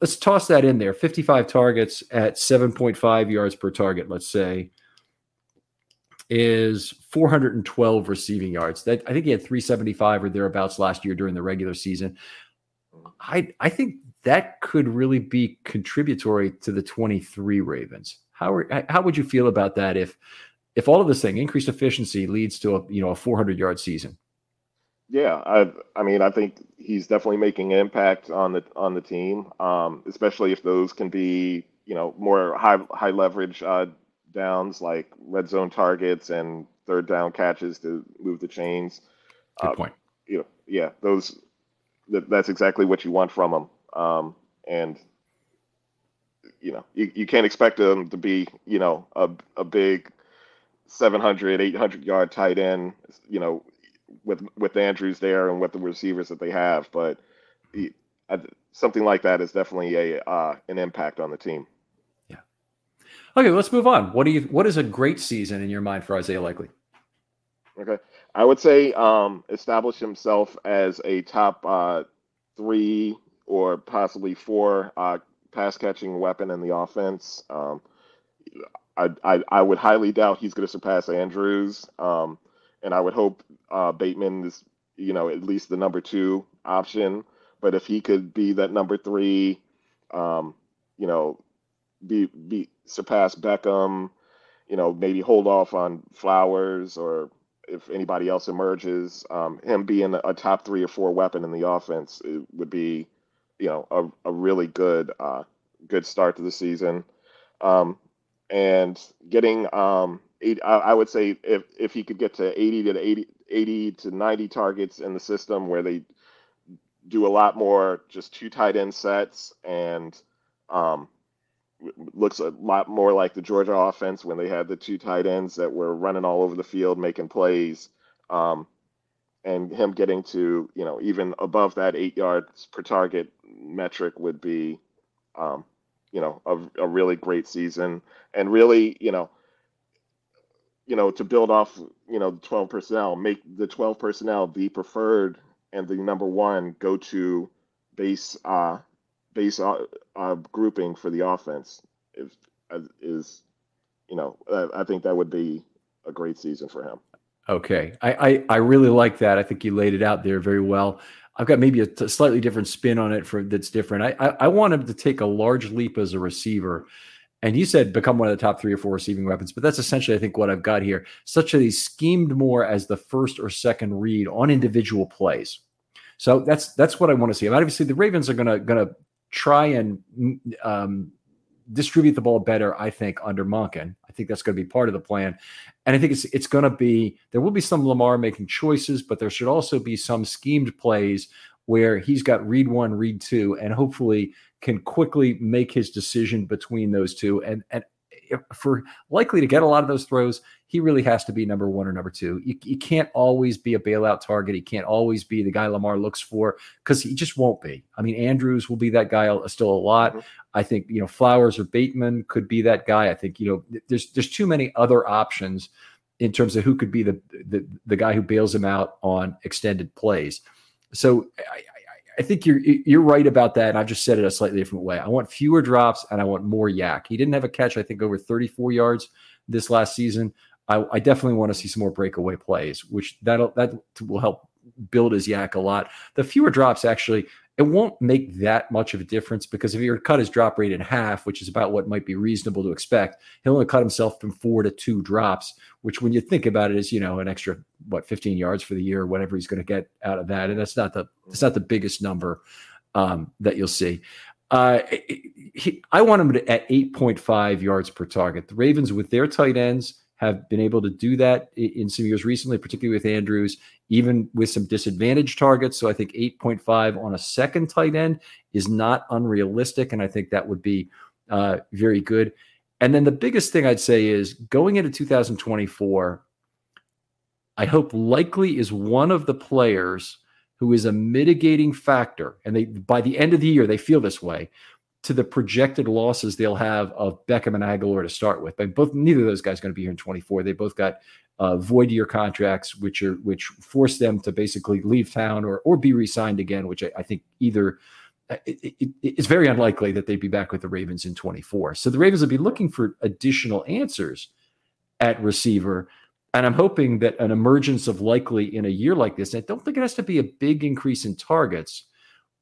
Let's toss that in there. 55 targets at 7.5 yards per target, let's say, is 412 receiving yards. That I think he had 375 or thereabouts last year during the regular season. I I think that could really be contributory to the 23 Ravens. How are, how would you feel about that if if all of this thing increased efficiency leads to a you know a 400 yard season? Yeah, I I mean I think he's definitely making an impact on the on the team, um, especially if those can be you know more high high leverage uh, downs like red zone targets and third down catches to move the chains. Good uh, point. You know, yeah, those that, that's exactly what you want from them. Um, and you know, you, you can't expect them to be, you know, a, a big 700, 800 yard tight end, you know, with with Andrews there and with the receivers that they have. But he, something like that is definitely a uh, an impact on the team. Yeah. Okay, let's move on. What do you? What is a great season in your mind for Isaiah Likely? Okay, I would say um, establish himself as a top uh, three or possibly four uh, pass catching weapon in the offense. Um, I, I, I would highly doubt he's going to surpass Andrews, um, and I would hope uh, Bateman is you know at least the number two option. But if he could be that number three, um, you know, be be surpass Beckham, you know, maybe hold off on Flowers or if anybody else emerges, um, him being a top three or four weapon in the offense would be, you know, a, a really good uh, good start to the season. Um, and getting um, I, would say if if he could get to 80 to 80, 80 to 90 targets in the system where they do a lot more just two tight end sets and um, looks a lot more like the Georgia offense when they had the two tight ends that were running all over the field making plays. Um, and him getting to, you know, even above that eight yards per target metric would be, um, you know, a, a really great season. And really, you know, you know, to build off, you know, the 12 personnel, make the 12 personnel the preferred and the number one go to base uh, base uh, uh, grouping for the offense if, uh, is, you know, I think that would be a great season for him. Okay, I, I, I really like that. I think you laid it out there very well. I've got maybe a t- slightly different spin on it for that's different. I, I I want him to take a large leap as a receiver. And you said become one of the top three or four receiving weapons, but that's essentially, I think, what I've got here. Such that he's schemed more as the first or second read on individual plays. So that's that's what I want to see. obviously, the Ravens are gonna gonna try and um, distribute the ball better, I think, under Monken. I think that's going to be part of the plan. And I think it's it's going to be there will be some Lamar making choices, but there should also be some schemed plays where he's got read one, read two, and hopefully can quickly make his decision between those two. And and for likely to get a lot of those throws, he really has to be number one or number two. You, you can't always be a bailout target. He can't always be the guy Lamar looks for because he just won't be. I mean, Andrews will be that guy still a lot. Mm-hmm. I think you know Flowers or Bateman could be that guy. I think you know there's there's too many other options in terms of who could be the the, the guy who bails him out on extended plays. So I, I think you're you're right about that. And I've just said it a slightly different way. I want fewer drops and I want more YAC. He didn't have a catch, I think, over 34 yards this last season. I, I definitely want to see some more breakaway plays, which that'll that will help build his YAC a lot. The fewer drops actually it won't make that much of a difference because if he cut his drop rate in half, which is about what might be reasonable to expect, he'll only cut himself from four to two drops, which when you think about it is, you know, an extra what 15 yards for the year or whatever he's going to get out of that. And that's not the it's not the biggest number um, that you'll see. Uh, he, I want him to, at 8.5 yards per target. The Ravens with their tight ends have been able to do that in some years recently, particularly with Andrews, even with some disadvantaged targets. So I think 8.5 on a second tight end is not unrealistic. And I think that would be uh, very good. And then the biggest thing I'd say is going into 2024, I hope likely is one of the players who is a mitigating factor. And they by the end of the year, they feel this way to the projected losses they'll have of Beckham and Agholor to start with. But both neither of those guys are going to be here in 24. They both got uh, void year contracts, which are which force them to basically leave town or or be re-signed again. Which I, I think either uh, it, it, it's very unlikely that they'd be back with the Ravens in 24. So the Ravens will be looking for additional answers at receiver. And I'm hoping that an emergence of likely in a year like this, I don't think it has to be a big increase in targets,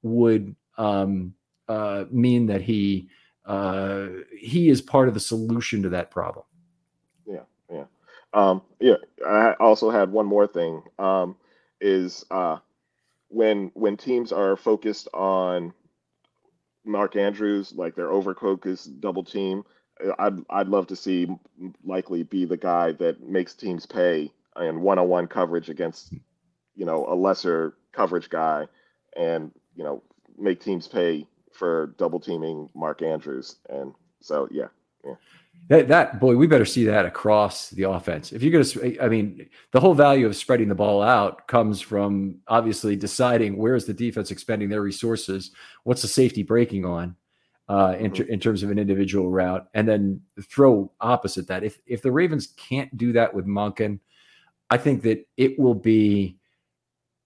would um, uh, mean that he uh, he is part of the solution to that problem. Yeah, yeah, um, yeah. I also had one more thing. Um, is uh, when when teams are focused on Mark Andrews, like their overfocused double team, I'd I'd love to see likely be the guy that makes teams pay in one-on-one coverage against you know a lesser coverage guy, and you know make teams pay for double teaming Mark Andrews. And so, yeah, yeah. That, that boy, we better see that across the offense. If you're going to, I mean, the whole value of spreading the ball out comes from obviously deciding where is the defense expending their resources, what's the safety breaking on, uh, in, mm-hmm. in terms of an individual route, and then throw opposite that. If if the Ravens can't do that with Monken, I think that it will be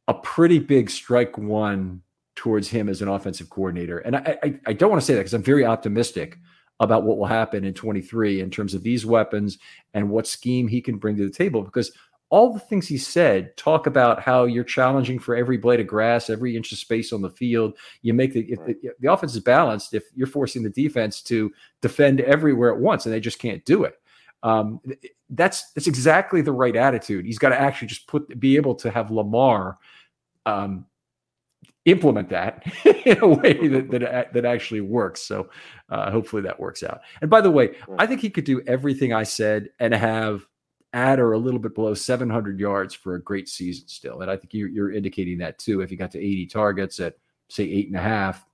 a pretty big strike one towards him as an offensive coordinator. And I, I, I don't want to say that because I'm very optimistic about what will happen in 23 in terms of these weapons and what scheme he can bring to the table because all the things he said talk about how you're challenging for every blade of grass, every inch of space on the field. You make the if the, the offense is balanced if you're forcing the defense to defend everywhere at once, and they just can't do it. Um, that's that's exactly the right attitude. He's got to actually just put be able to have Lamar um, implement that in a way that that, that actually works. So uh, hopefully that works out. And by the way, I think he could do everything I said and have at or a little bit below 700 yards for a great season still. And I think you're, you're indicating that too. If he got to 80 targets at say eight and a half,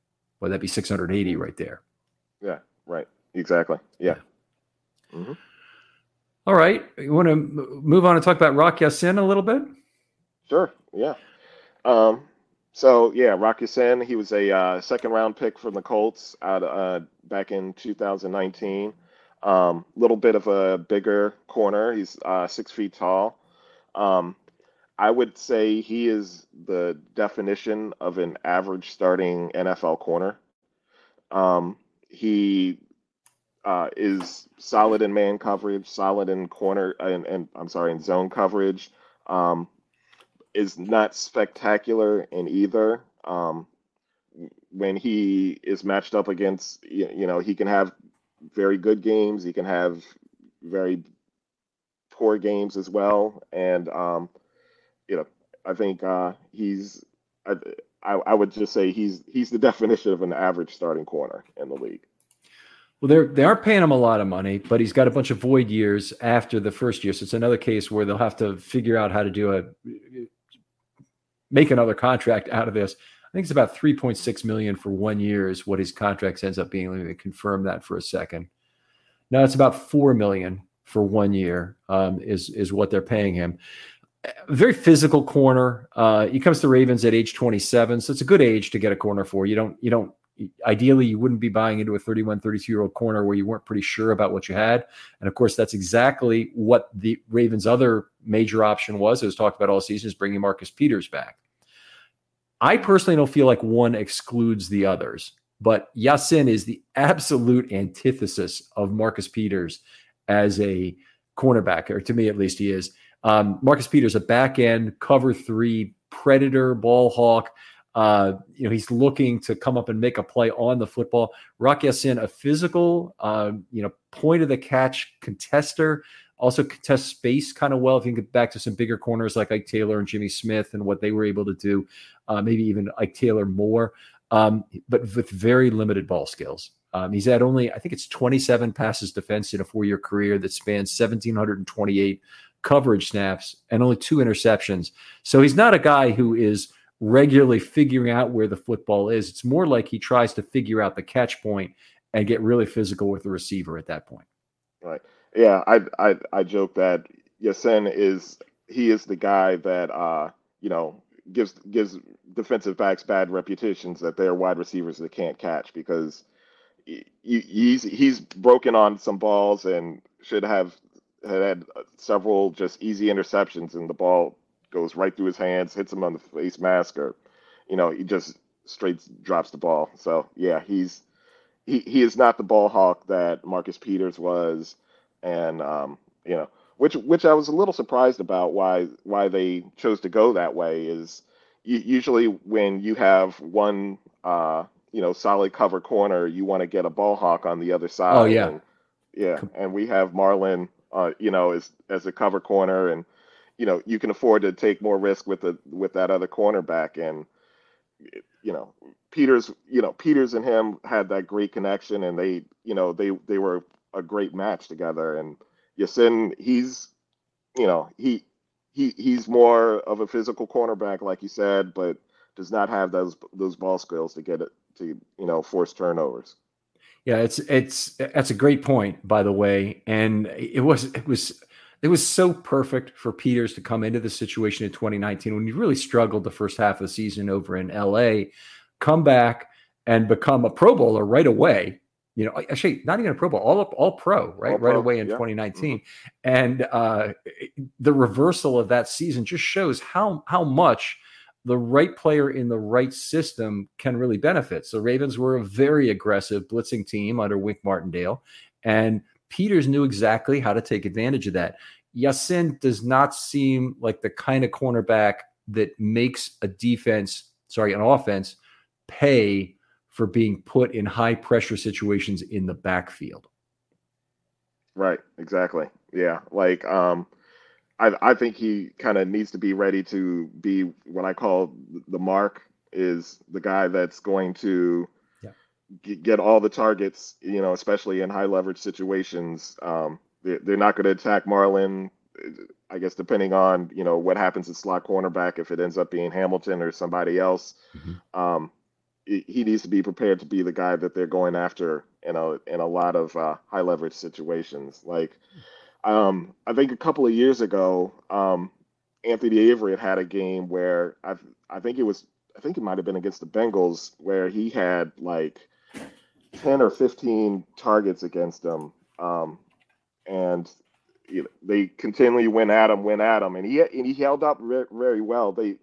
well, that'd be 680 right there. Yeah, right. Exactly. Yeah. Mm-hmm. All right. You want to move on and talk about Rock Ya-Sin a little bit? Sure. Yeah. Um, so yeah, Rock Ya-Sin, he was a uh, second round pick from the Colts out uh, back in 2019. Um, little bit of a bigger corner. He's uh, six feet tall. Um, I would say he is the definition of an average starting NFL corner. Um, he uh, is solid in man coverage, solid in corner, and, and I'm sorry, in zone coverage. Um, is not spectacular in either. Um, when he is matched up against, you know, he can have very good games. He can have very poor games as well. And, um, you know, I think uh, he's, I, I, I would just say he's he's the definition of an average starting corner in the league. Well, they're they aren't paying him a lot of money, but he's got a bunch of void years after the first year, so it's another case where they'll have to figure out how to do a make another contract out of this. I think it's about 3.6 million for one year is what his contract ends up being. Let me confirm that for a second. Now it's about four million for one year um, is is what they're paying him. Very physical corner. Uh, he comes to Ravens at age 27, so it's a good age to get a corner for. You don't you don't ideally you wouldn't be buying into a 31 32 year old corner where you weren't pretty sure about what you had and of course that's exactly what the ravens other major option was it was talked about all season is bringing marcus peters back I personally don't feel like one excludes the others, but Ya-Sin is the absolute antithesis of Marcus Peters as a cornerback, or to me at least he is. Um, Marcus Peters, a back end cover three predator ball hawk. Uh, you know, he's looking to come up and make a play on the football. Rock Ya-Sin, a physical, uh, you know, point of the catch contester, also contests space kind of well. If you can get back to some bigger corners like Ike Taylor and Jimmy Smith and what they were able to do, uh, maybe even Ike Taylor more, um, but with very limited ball skills. Um, he's had only, I think it's 27 passes defense in a four year career that spans 1,728 coverage snaps and only two interceptions. So he's not a guy who is regularly figuring out where the football is. It's more like he tries to figure out the catch point and get really physical with the receiver at that point. Right. Yeah. I I I joke that Ya-Sin is he is the guy that uh you know gives gives defensive backs bad reputations that they're wide receivers that can't catch because he's he's broken on some balls and should have had, had several just easy interceptions, and the ball goes right through his hands, hits him on the face mask, or you know he just straight drops the ball. So yeah, he's he he is not the ball hawk that Marcus Peters was, and um, you know which which I was a little surprised about why why they chose to go that way is usually when you have one uh, you know solid cover corner, you want to get a ball hawk on the other side. Oh yeah, and, yeah, and we have Marlon, uh, you know, as as a cover corner, and you know you can afford to take more risk with the with that other cornerback, and you know Peters, you know Peters and him had that great connection, and they you know they they were a great match together, and Ya-Sin, he's you know he he he's more of a physical cornerback, like you said, but does not have those those ball skills to get it to you know force turnovers. Yeah, it's it's that's a great point, by the way, and it was it was it was so perfect for Peters to come into the situation in 2019 when he really struggled the first half of the season over in LA, come back and become a Pro Bowler right away. You know, actually, not even a Pro Bowl, all up, all Pro, right, all right pro, away in yeah. 2019, mm-hmm. and uh, the reversal of that season just shows how how much the right player in the right system can really benefit. So Ravens were a very aggressive blitzing team under Wink Martindale, and Peters knew exactly how to take advantage of that. Ya-Sin does not seem like the kind of cornerback that makes a defense, sorry, an offense pay for being put in high pressure situations in the backfield. Right, exactly. Yeah, like um I, I think he kind of needs to be ready to be what I call the mark is the guy that's going to. Get all the targets, you know, especially in high leverage situations. Um, they, they're not going to attack Marlon. I guess depending on you know what happens at slot cornerback, if it ends up being Hamilton or somebody else, mm-hmm. um, he needs to be prepared to be the guy that they're going after in a in a lot of uh, high leverage situations. Like um, I think a couple of years ago, um, Anthony Averett had a game where I I think it was I think it might have been against the Bengals where he had like ten or fifteen targets against him, um, and you know, they continually went at him, went at him, and he and he held up re- very well. They,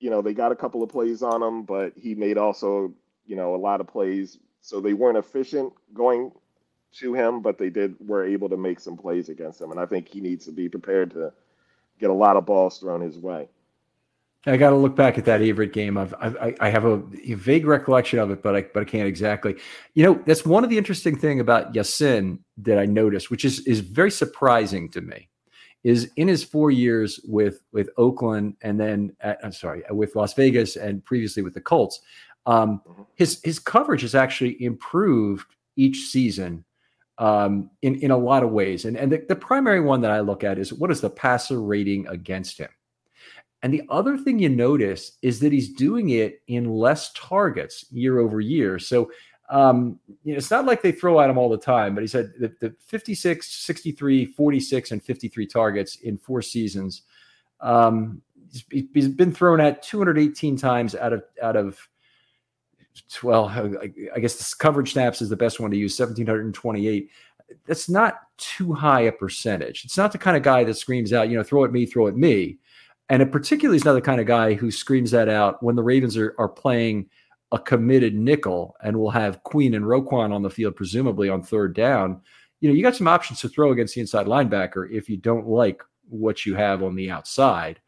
you know, they got a couple of plays on him, but he made also you know a lot of plays, so they weren't efficient going to him, but they did were able to make some plays against him, and I think he needs to be prepared to get a lot of balls thrown his way. I got to look back at that Averett game. I've, I, I have a, a, vague recollection of it, but I, but I can't exactly. You know, that's one of the interesting thing about Ya-Sin that I noticed, which is is very surprising to me, is in his four years with with Oakland and then at, I'm sorry with Las Vegas and previously with the Colts, um, mm-hmm. his his coverage has actually improved each season um, in in a lot of ways. And and the, the primary one that I look at is what is the passer rating against him. And the other thing you notice is that he's doing it in less targets year over year. So um, you know, it's not like they throw at him all the time, but he said the, the 56, 63, 46, and 53 targets in four seasons. Um, he's, he's been thrown at 218 times out of out of well, I guess the coverage snaps is the best one to use, 1728. That's not too high a percentage. It's not the kind of guy that screams out, you know, throw at me, throw at me. And it particularly is not the kind of guy who screams that out when the Ravens are, are playing a committed nickel and will have Queen and Roquan on the field, presumably on third down. You know, you got some options to throw against the inside linebacker if you don't like what you have on the outside.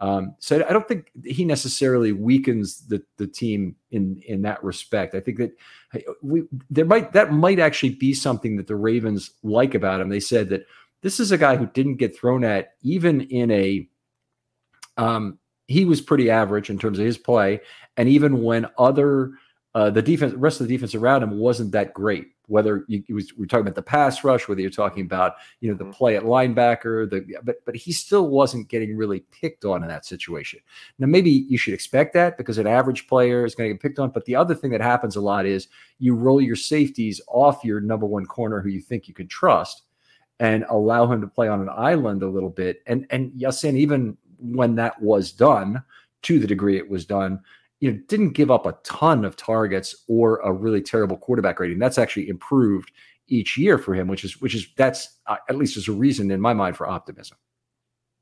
Um, so I don't think he necessarily weakens the the team in in that respect. I think that we there might that might actually be something that the Ravens like about him. They said that this is a guy who didn't get thrown at even in a um, he was pretty average in terms of his play, and even when other uh, the defense, rest of the defense around him wasn't that great whether you, was, we're talking about the pass rush, whether you're talking about you know the mm-hmm. play at linebacker, the but but he still wasn't getting really picked on in that situation. Now maybe you should expect that because an average player is going to get picked on. But the other thing that happens a lot is you roll your safeties off your number one corner who you think you can trust, and allow him to play on an island a little bit. And and Ya-Sin, even when that was done, to the degree it was done, you know, didn't give up a ton of targets or a really terrible quarterback rating. That's actually improved each year for him, which is which is that's uh, at least is a reason in my mind for optimism.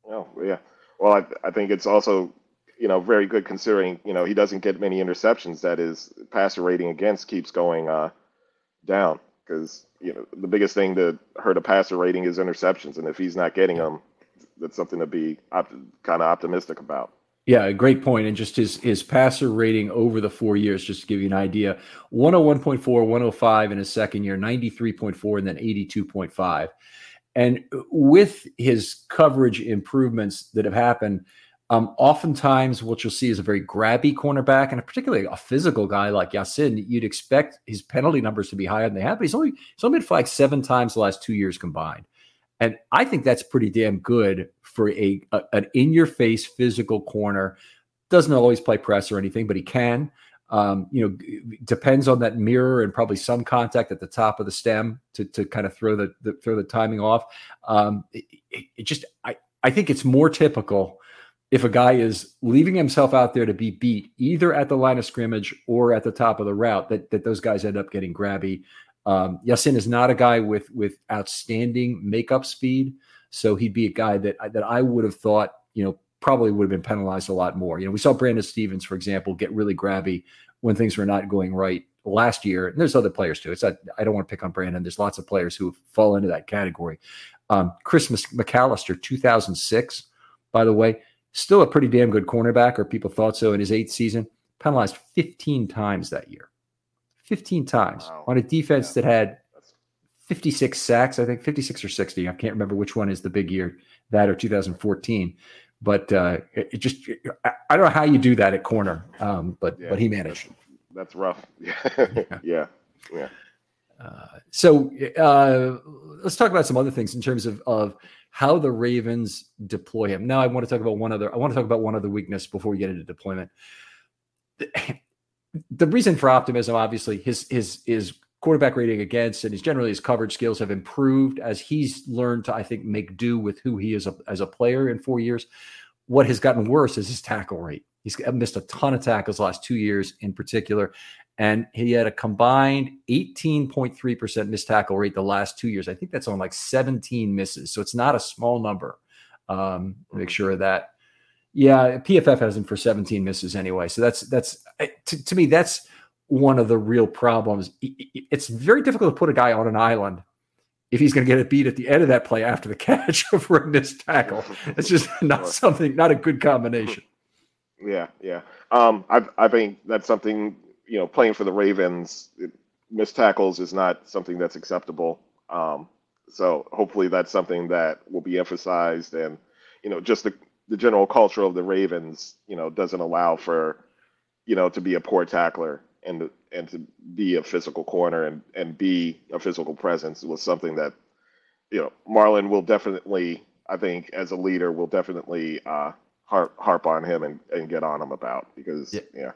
Oh yeah, well I, I think it's also you know very good considering you know he doesn't get many interceptions. That his passer rating against keeps going uh, down because you know the biggest thing to hurt a passer rating is interceptions, and if he's not getting them, that's something to be op- kind of optimistic about. Yeah, great point. And just his his passer rating over the four years, just to give you an idea 101.4, 105 in his second year, 93.4, and then 82.5. And with his coverage improvements that have happened, um, oftentimes what you'll see is a very grabby cornerback, and particularly a physical guy like Ya-Sin. You'd expect his penalty numbers to be higher than they have, but he's only he's only been flagged seven times the last two years combined. And I think that's pretty damn good for a, a an in your face physical corner. Doesn't always play press or anything, but he can. Um, you know, depends on that mirror and probably some contact at the top of the stem to, to kind of throw the, the throw the timing off. Um, it, it, just I I think it's more typical if a guy is leaving himself out there to be beat either at the line of scrimmage or at the top of the route that that those guys end up getting grabby um, Ya-Sin is not a guy with with outstanding makeup speed, so he'd be a guy that that I would have thought you know probably would have been penalized a lot more. You know, we saw Brandon Stephens, for example, get really grabby when things were not going right last year. And there's other players too. It's not, I don't want to pick on Brandon. There's lots of players who fall into that category. Um, Chris McAlister, 2006, by the way, still a pretty damn good cornerback, or people thought so in his eighth season. Penalized 15 times that year. 15 times wow. on a defense yeah. that had 56 sacks, I think 56 or 60. I can't remember which one is the big year, that or 2014. But uh, it, it just, I, I, don't know how you do that at corner, um, but yeah, but he managed. That's, that's rough. yeah. yeah. Yeah. Uh, so uh, let's talk about some other things in terms of, of how the Ravens deploy him. Now I want to talk about one other. I want to talk about one other weakness before we get into deployment the reason for optimism, obviously, his his his quarterback rating against and his generally his coverage skills have improved as he's learned to, I think, make do with who he is a, as a player in four years. What has gotten worse is his tackle rate. He's missed a ton of tackles last two years in particular. And he had a combined 18.3% missed tackle rate the last two years. I think that's on like 17 misses. So it's not a small number. Um, make sure of that. Yeah, PFF has him for 17 misses anyway. So that's that's to, to me that's one of the real problems. It's very difficult to put a guy on an island if he's going to get a beat at the end of that play after the catch for a missed tackle. It's just not something, not a good combination. Yeah, yeah. Um, I I think that's something you know playing for the Ravens, it, missed tackles is not something that's acceptable. Um, so hopefully that's something that will be emphasized and you know just the the general culture of the Ravens, you know, doesn't allow for, you know, to be a poor tackler and and to be a physical corner and and be a physical presence was something that, you know, Marlon will definitely, I think, as a leader, will definitely uh, harp harp on him and, and get on him about because yeah. yeah.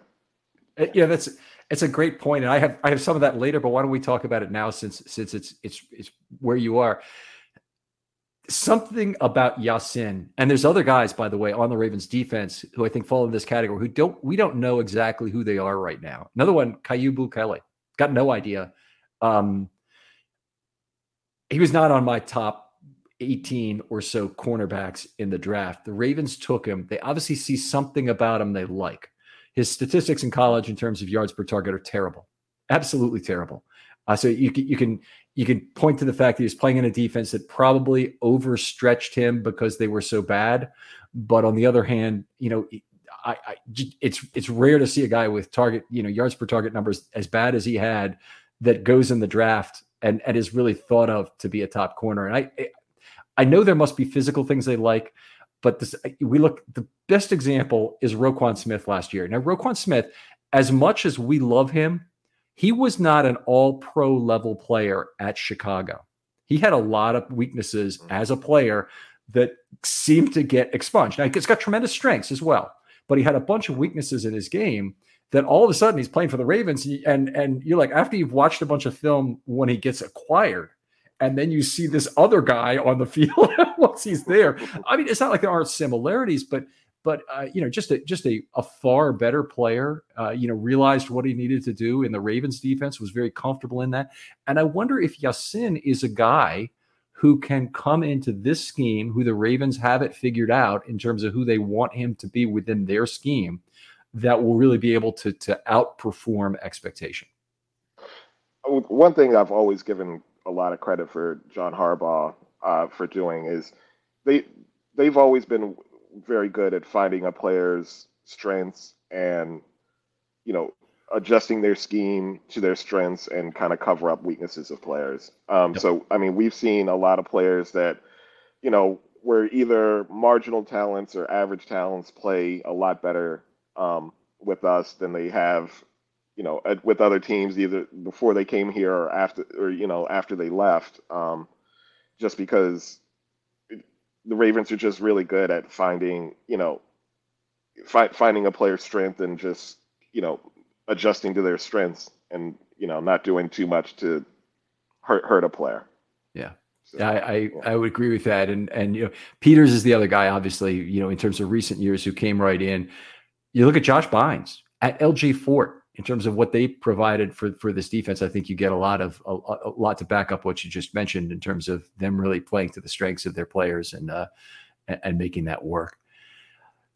Uh, yeah, that's it's a great point, and I have I have some of that later. But why don't we talk about it now, since since it's it's it's where you are something about Ya-Sin, and there's other guys, by the way, on the Ravens defense who I think fall in this category who don't we don't know exactly who they are right now. Another one, Blu Kelly, got no idea. Um, he was not on my top 18 or so cornerbacks in the draft. The Ravens took him. They obviously see something about him they like. His statistics in college in terms of yards per target are terrible, absolutely terrible. Uh, so you you can you can point to the fact that he's playing in a defense that probably overstretched him because they were so bad. But on the other hand, you know, I, I, it's it's rare to see a guy with target, you know, yards per target numbers as bad as he had that goes in the draft and and is really thought of to be a top corner. And I I know there must be physical things they like, but this we look the best example is Roquan Smith last year. Now Roquan Smith, as much as we love him, he was not an all pro level player at Chicago. He had a lot of weaknesses mm-hmm. as a player that seemed to get expunged. Now he's got tremendous strengths as well, but he had a bunch of weaknesses in his game that all of a sudden he's playing for the Ravens. And and you're like, after you've watched a bunch of film when he gets acquired, and then you see this other guy on the field once he's there. I mean, it's not like there aren't similarities, but but uh, you know, just a just a, a far better player. Uh, you know, realized what he needed to do in the Ravens defense, was very comfortable in that. And I wonder if Ya-Sin is a guy who can come into this scheme, who the Ravens have it figured out in terms of who they want him to be within their scheme, that will really be able to to outperform expectation. One thing I've always given a lot of credit for John Harbaugh uh, for doing is they they've always been very good at finding a player's strengths and you know adjusting their scheme to their strengths and kind of cover up weaknesses of players. Um, yep. So I mean, we've seen a lot of players that you know where either marginal talents or average talents play a lot better um, with us than they have you know, with other teams either before they came here or after, or you know, after they left, um, just because the Ravens are just really good at finding, you know, fi- finding a player's strength and just, you know, adjusting to their strengths and you know not doing too much to hurt hurt a player. Yeah. So, I, I, yeah. I would agree with that, and and you know Peters is the other guy, obviously, you know, in terms of recent years who came right in. You look at Josh Bynes at L.J. Fort in terms of what they provided for for this defense, I think you get a lot of a, a, lot to back up what you just mentioned in terms of them really playing to the strengths of their players and uh, and making that work.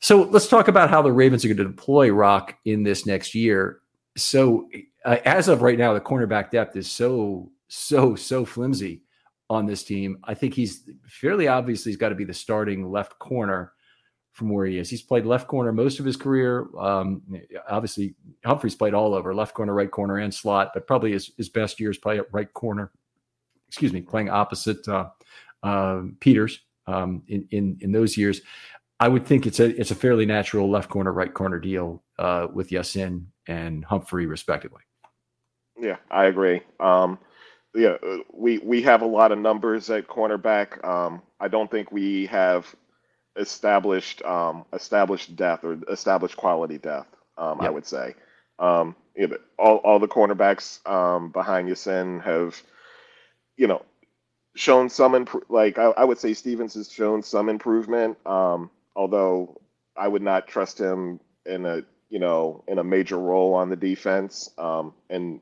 So let's talk about how the Ravens are going to deploy Rock in this next year. So uh, as of right now, the cornerback depth is so so so flimsy on this team. I think he's fairly obviously he's got to be the starting left corner from where he is. He's played left corner most of his career. Um, obviously, Humphrey's played all over left corner, right corner, and slot, but probably his, his best years play at right corner. Excuse me, playing opposite uh, uh, Peters um, in, in in those years. I would think it's a it's a fairly natural left corner, right corner deal uh, with Ya-Sin and Humphrey, respectively. Yeah, I agree. Um, yeah, we we have a lot of numbers at cornerback. Um, I don't think we have established um, established depth or established quality death. Um, yep. I would say. Um, you know, all all the cornerbacks um, behind Ya-Sin have, you know, shown some imp- like I, I, would say Stephens has shown some improvement. Um, although I would not trust him in a you know in a major role on the defense. Um, and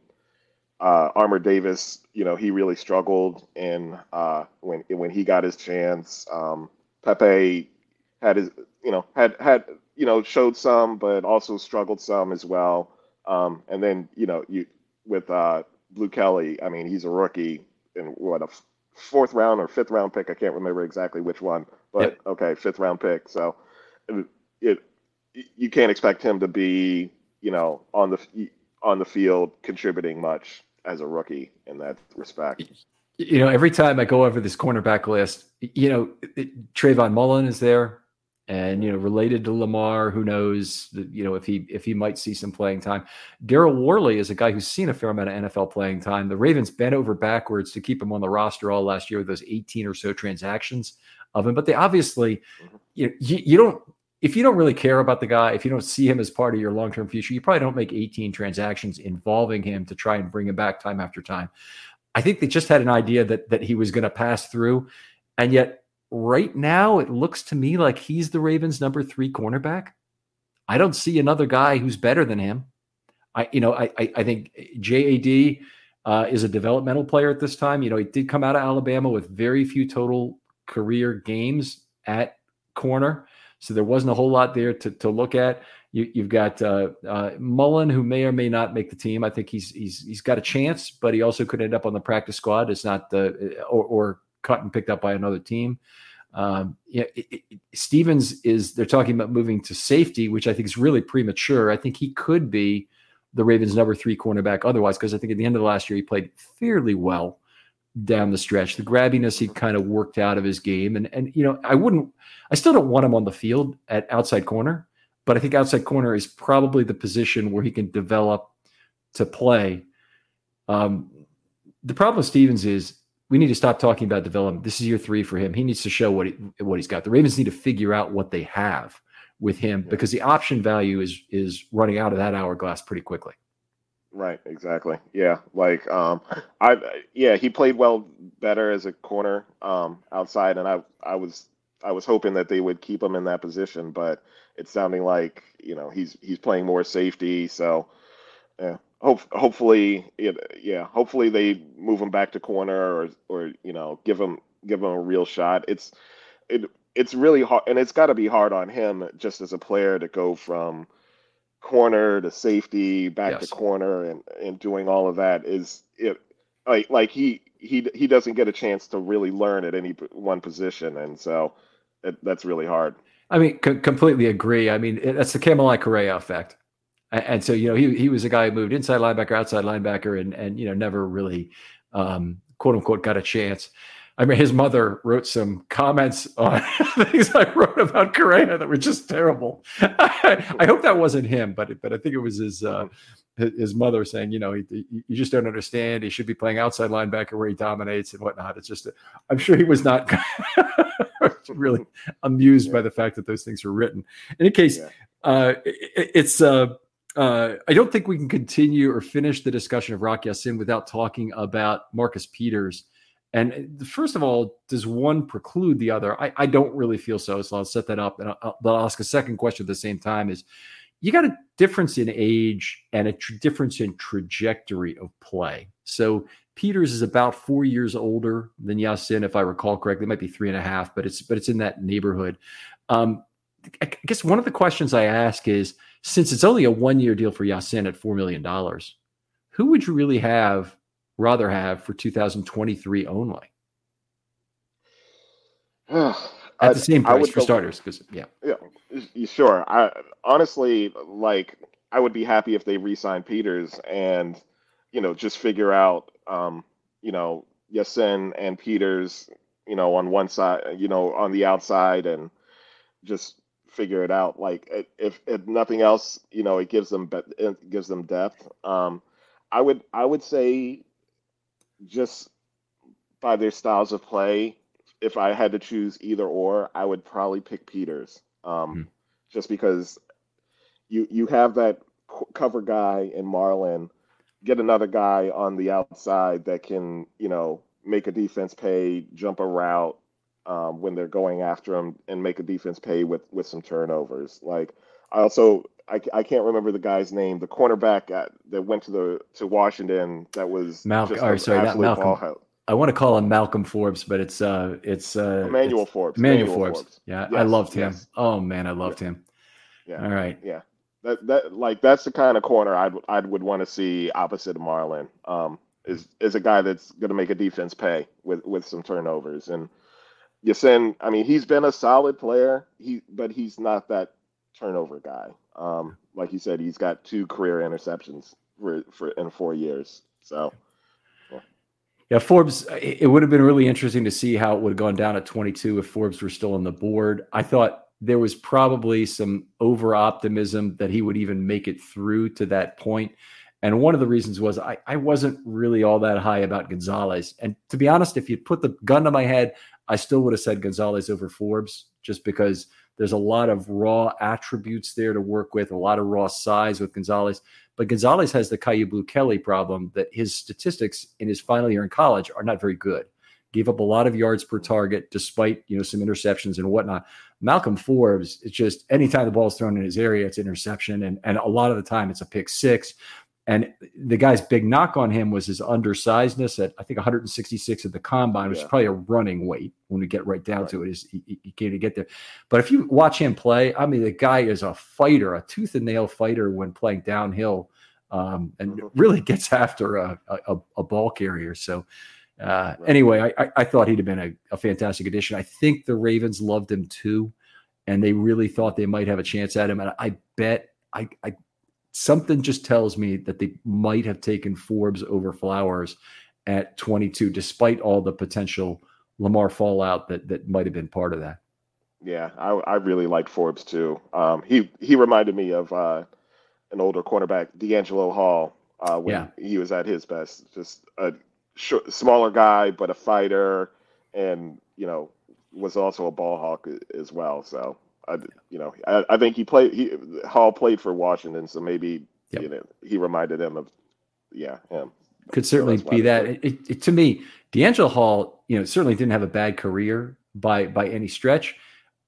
uh, Armour Davis, you know, he really struggled in uh, when when he got his chance. Um, Pepe had his you know had had you know showed some, but also struggled some as well. Um, and then you know you with uh, Blu Kelly, I mean he's a rookie in what a fourth round or fifth round pick. I can't remember exactly which one, but yep. okay, fifth round pick. So it, it you can't expect him to be you know on the on the field contributing much as a rookie in that respect. You know, every time I go over this cornerback list, you know, Trayvon Mullen is there and you know related to Lamar, who knows you know if he if he might see some playing time. Daryl Worley is a guy who's seen a fair amount of NFL playing time. The Ravens bent over backwards to keep him on the roster all last year with those 18 or so transactions of him, but they obviously mm-hmm. you know, you, you don't if you don't really care about the guy, if you don't see him as part of your long term future, you probably don't make 18 transactions involving him to try and bring him back time after time. I think they just had an idea that that he was going to pass through, and yet right now it looks to me like he's the Ravens' number three cornerback. I don't see another guy who's better than him. I, you know, I, I, I think JAD uh, is a developmental player at this time. You know, he did come out of Alabama with very few total career games at corner. So there wasn't a whole lot there to, to look at. You, have got uh, uh, Mullen, who may or may not make the team. I think he's he's he's got a chance, but he also could end up on the practice squad. It's not the or, or cut and picked up by another team. Um, it, it, Stephens is they're talking about moving to safety, which I think is really premature. I think he could be the Ravens' number three cornerback otherwise, because I think at the end of the last year he played fairly well down the stretch. The grabbiness he kind of worked out of his game, and and you know I wouldn't, I still don't want him on the field at outside corner. But I think outside corner is probably the position where he can develop to play. Um, the problem with Stephens is we need to stop talking about development. This is year three for him. He needs to show what he, what he's got. The Ravens need to figure out what they have with him yeah. because the option value is is running out of that hourglass pretty quickly. Right, exactly. Yeah, like um, I yeah, he played well better as a corner um, outside, and I I was I was hoping that they would keep him in that position, but it's sounding like you know he's he's playing more safety. So yeah, hope hopefully it, yeah, hopefully they move him back to corner or or you know give him give him a real shot. It's it it's really hard, and it's got to be hard on him just as a player to go from corner to safety back yes. to corner and and doing all of that is it like like he he he doesn't get a chance to really learn at any one position and so it, that's really hard I mean, c- completely agree. I mean, that's the Kamalei Correa effect. And, so, you know, he, he was a guy who moved inside linebacker, outside linebacker, and, and you know, never really, um, quote unquote, got a chance. I mean, his mother wrote some comments on things I wrote about Correa that were just terrible. I, hope that wasn't him, but but I think it was his uh, his mother saying, you know, he, you just don't understand. He should be playing outside linebacker where he dominates and whatnot. It's just, i am sure he was not really amused yeah. by the fact that those things were written. In any case, yeah. uh, it, it's. Uh, uh, I don't think we can continue or finish the discussion of Rock Ya-Sin without talking about Marcus Peters. And uh, first of all, does one preclude the other? I, I don't really feel so. So I'll set that up, and I'll, I'll ask a second question at the same time: Is you got a difference in age and a difference in trajectory of play. So Peters is about four years older than Ya-Sin, if I recall correctly. It might be three and a half, but it's but it's in that neighborhood. Um, I guess one of the questions I ask is, since it's only a one year deal for Ya-Sin at four million dollars, who would you really have rather have for 2023 only? at the same price for starters, because yeah, yeah, sure. I honestly like. I would be happy if they re-signed Peters and you know just figure out um, you know, Ya-Sin and Peters, you know, on one side, you know, on the outside, and just figure it out. Like if, if nothing else, you know, it gives them it gives them depth. Um, I would I would say just by their styles of play, if I had to choose either or, I would probably pick Peters. Um, hmm. Just because you you have that cover guy in Marlon, get another guy on the outside that can, you know, make a defense pay, jump a route um, when they're going after him, and make a defense pay with with some turnovers. Like I also I, I can't remember the guy's name, the cornerback at, that went to the to Washington that was Malcolm. Or sorry, not Malcolm. I want to call him Malcolm Forbes, but it's uh it's uh Emmanuel it's, Forbes. Emmanuel, Forbes. Forbes. Yeah, yes, I loved him. Yes. Oh man, I loved yeah. him. Yeah. All right. Yeah that that like that's the kind of corner I'd I would want to see opposite of Marlon. Um, is is a guy that's going to make a defense pay with with some turnovers and Ya-Sin. I mean, he's been a solid player. He but he's not that turnover guy. Um, like you said, he's got two career interceptions for, for in four years. So. Yeah, Forbes. It would have been really interesting to see how it would have gone down at 22 if Forbes were still on the board. I thought there was probably some over optimism that he would even make it through to that point. And one of the reasons was I, I wasn't really all that high about Gonzalez. And to be honest, if you put the gun to my head, I still would have said Gonzalez over Forbes just because there's a lot of raw attributes there to work with, a lot of raw size with Gonzalez. But Gonzalez has the Kyu Blu Kelly problem that his statistics in his final year in college are not very good gave up a lot of yards per target despite you know some interceptions and whatnot. Malcolm Forbes, it's just anytime the ball is thrown in his area, it's interception, and and a lot of the time it's a pick six. And the guy's big knock on him was his undersizedness at I think 166 at the combine, which yeah. is probably a running weight when we get right down right. to it. Is he, he can't get there. But if you watch him play, I mean, the guy is a fighter, a tooth and nail fighter when playing downhill, um, and mm-hmm. really gets after a, a, a ball carrier. So. Uh, anyway, I, I, thought he'd have been a, a fantastic addition. I think the Ravens loved him too, and they really thought they might have a chance at him. And I bet I, I something just tells me that they might have taken Forbes over Flowers at 22, despite all the potential Lamar fallout that that might have been part of that. Yeah, I, I really like Forbes too. Um, he he reminded me of uh, an older cornerback, DeAngelo Hall, uh, when yeah. he was at his best. Just a short, smaller guy, but a fighter, and you know was also a ball hawk as well. So I, you know, I, I, think he played. He Hall played for Washington, so maybe yep. you know he reminded him of, yeah, him. Could certainly so be that. It, it, to me, DeAngelo Hall, you know, certainly didn't have a bad career by by any stretch,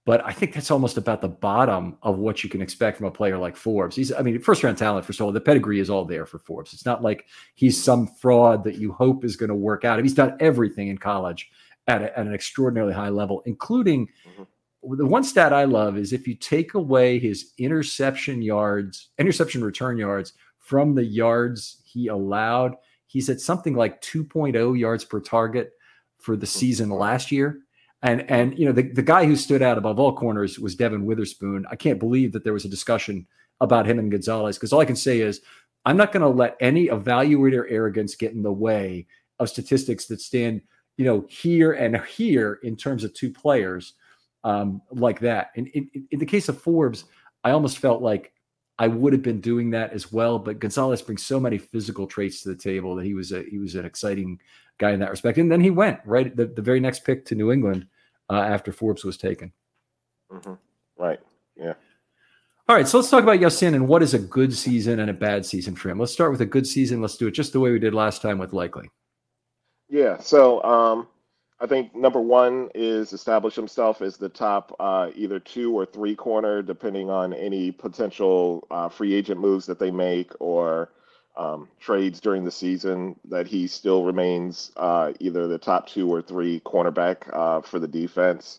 but I think that's almost about the bottom of what you can expect from a player like Forbes. He's, I mean, first round talent. First of all, the pedigree is all there for Forbes. It's not like he's some fraud that you hope is going to work out. He's done everything in college at, a, at an extraordinarily high level, including. Mm-hmm the one stat I love is if you take away his interception yards, interception return yards from the yards he allowed, he's at something like 2.0 yards per target for the season last year. And and you know the, the guy who stood out above all corners was Devon Witherspoon. I can't believe that there was a discussion about him and Gonzalez because all I can say is I'm not going to let any evaluator arrogance get in the way of statistics that stand you know here and here in terms of two players um, like that. And in, in, the case of Forbes, I almost felt like I would have been doing that as well. But Gonzalez brings so many physical traits to the table that he was a he was an exciting guy in that respect. And then he went right the, the very next pick to New England uh, after Forbes was taken. Mm-hmm. Right. Yeah. All right, so let's talk about Ya-Sin and what is a good season and a bad season for him. Let's start with a good season. Let's do it just the way we did last time with Likely. Yeah. So um, I think number one is establish himself as the top uh, either two or three corner, depending on any potential uh, free agent moves that they make or um, trades during the season. That he still remains uh, either the top two or three cornerback uh, for the defense.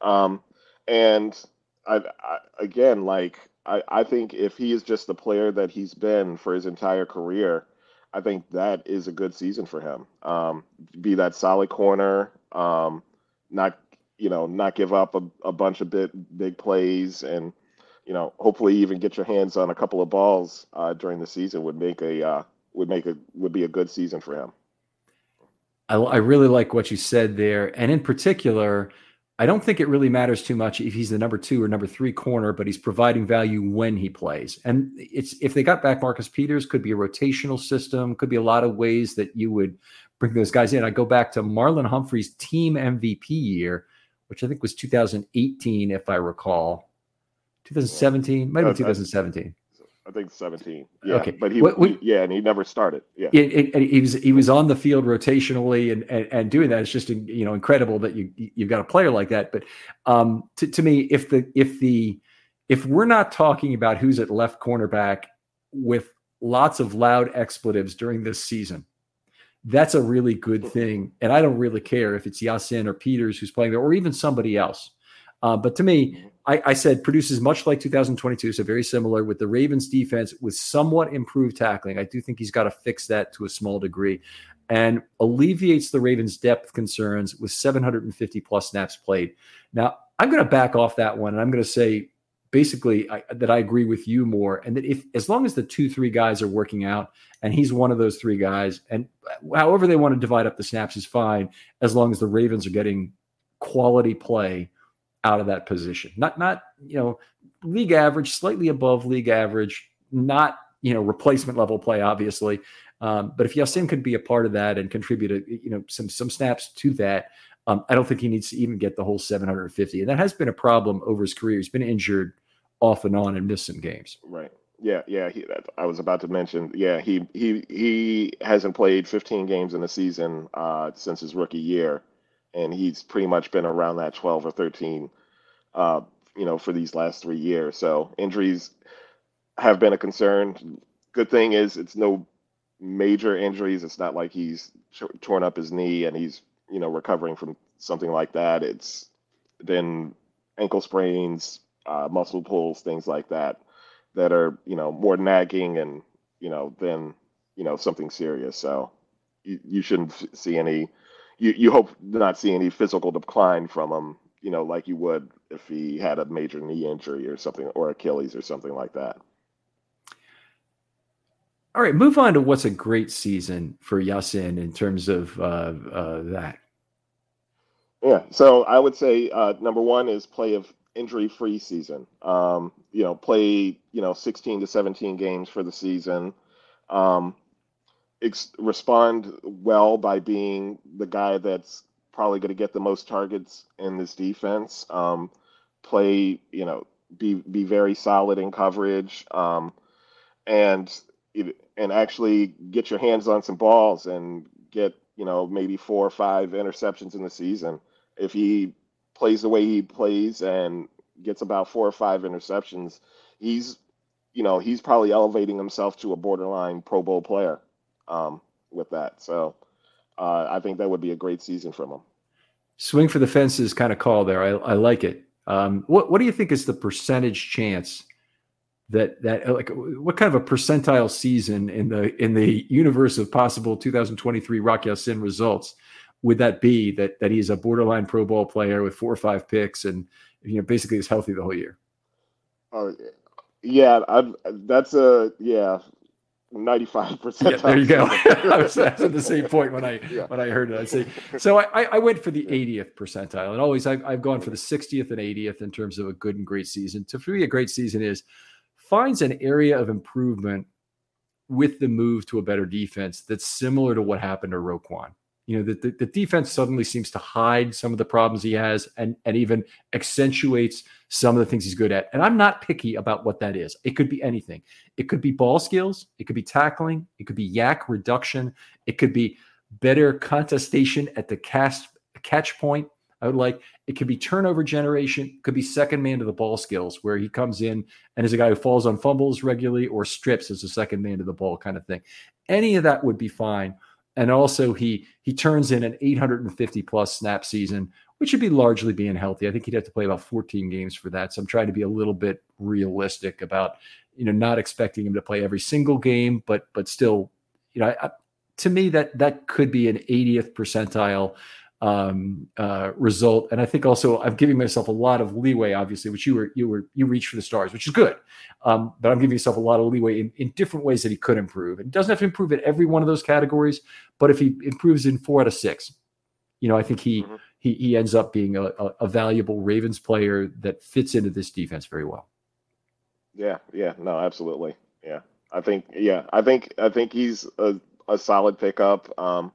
Um, and I, I, again, like I, I think if he is just the player that he's been for his entire career I think that is a good season for him. Um, be that solid corner, um, not you know not give up a, a bunch of big big plays, and you know hopefully even get your hands on a couple of balls uh, during the season would make a uh, would make a would be a good season for him. I, I really like what you said there, and in particular I don't think it really matters too much if he's the number two or number three corner, but he's providing value when he plays. And it's if they got back Marcus Peters, could be a rotational system, could be a lot of ways that you would bring those guys in. I go back to Marlon Humphrey's team MVP year, which I think was 2018, if I recall. 2017, might maybe 2017. I think 17. Yeah, okay. but he, what, he, yeah, and he never started. Yeah, it, it, he was he was on the field rotationally and, and, and doing that. It's just you know incredible that you you've got a player like that. But um, to to me, if the if the if we're not talking about who's at left cornerback with lots of loud expletives during this season, that's a really good thing. And I don't really care if it's Ya-Sin or Peters who's playing there or even somebody else. Uh, but to me, I, I, said produces much like 2022, so very similar with the Ravens defense with somewhat improved tackling. I do think he's got to fix that to a small degree and alleviates the Ravens' depth concerns with 750 plus snaps played. Now, I'm going to back off that one and I'm going to say basically I, that I agree with you more. And that if, as long as the two, three guys are working out and he's one of those three guys, and however they want to divide up the snaps is fine, as long as the Ravens are getting quality play out of that position. Not not you know league average, slightly above league average, not you know replacement level play, obviously. Um, but if Ya-Sin could be a part of that and contribute, a, you know, some some snaps to that, um, I don't think he needs to even get the whole 750. And that has been a problem over his career. He's been injured off and on and missed some games. Right. Yeah. Yeah. He, I was about to mention. Yeah. He he he hasn't played 15 games in a season uh, since his rookie year and he's pretty much been around that 12 or 13, uh, you know, for these last three years. So injuries have been a concern. good thing is it's no major injuries. It's not like he's torn up his knee and he's you know recovering from something like that. It's then ankle sprains, uh, muscle pulls, things like that, that are you know more nagging and you know than you know something serious. So you, you shouldn't see any. You you hope not see any physical decline from him. You know, like you would if he had a major knee injury or something, or Achilles or something like that. All right, move on to what's a great season for Ya-Sin in terms of uh, uh, that. Yeah, so I would say uh, number one is play of injury-free season. Um, you know, play you know 16 to 17 games for the season. Um, ex- respond well by being the guy that's probably going to get the most targets in this defense. Um, play, you know, be be very solid in coverage, um, and and actually get your hands on some balls and get you know maybe four or five interceptions in the season. If he plays the way he plays and gets about four or five interceptions, he's you know he's probably elevating himself to a borderline Pro Bowl player um, with that. So uh, I think that would be a great season from him. Swing for the fences kind of call there. I, I like it. Um, what what do you think is the percentage chance that that like what kind of a percentile season in the in the universe of possible 2023 Rock Ya-Sin results would that be that that he's a borderline Pro Bowl player with four or five picks and you know basically is healthy the whole year? Uh, yeah, I, that's a yeah. 95%. Yeah, there you go. I was at the same point when I yeah. when I heard it. I say so. I, I went for the 80th percentile, and always I've, I've gone for the 60th and 80th in terms of a good and great season. To for me, a great season is finds an area of improvement with the move to a better defense that's similar to what happened to Roquan. You know, the, the, the, defense suddenly seems to hide some of the problems he has and, and even accentuates some of the things he's good at. And I'm not picky about what that is. It could be anything. It could be ball skills, it could be tackling, it could be YAC reduction, it could be better contestation at the cast catch point. I would like it could be turnover generation, could be second man to the ball skills, where he comes in and is a guy who falls on fumbles regularly or strips as a second man to the ball kind of thing. Any of that would be fine. And also he he turns in an 850 plus snap season, which should be largely being healthy. I think he'd have to play about 14 games for that. So I'm trying to be a little bit realistic about, you know, not expecting him to play every single game, but but still, you know, I, to me that that could be an 80th percentile um, uh, result. And I think also I'm giving myself a lot of leeway, obviously, which you were you were you reach for the stars, which is good. Um, but I'm giving myself a lot of leeway in, in different ways that he could improve. And doesn't have to improve in every one of those categories, but if he improves in four out of six, you know, I think he mm-hmm. He, he ends up being a, a, a valuable Ravens player that fits into this defense very well. Yeah, yeah, no, absolutely. Yeah. I think yeah, I think I think he's a, a solid pickup. Um,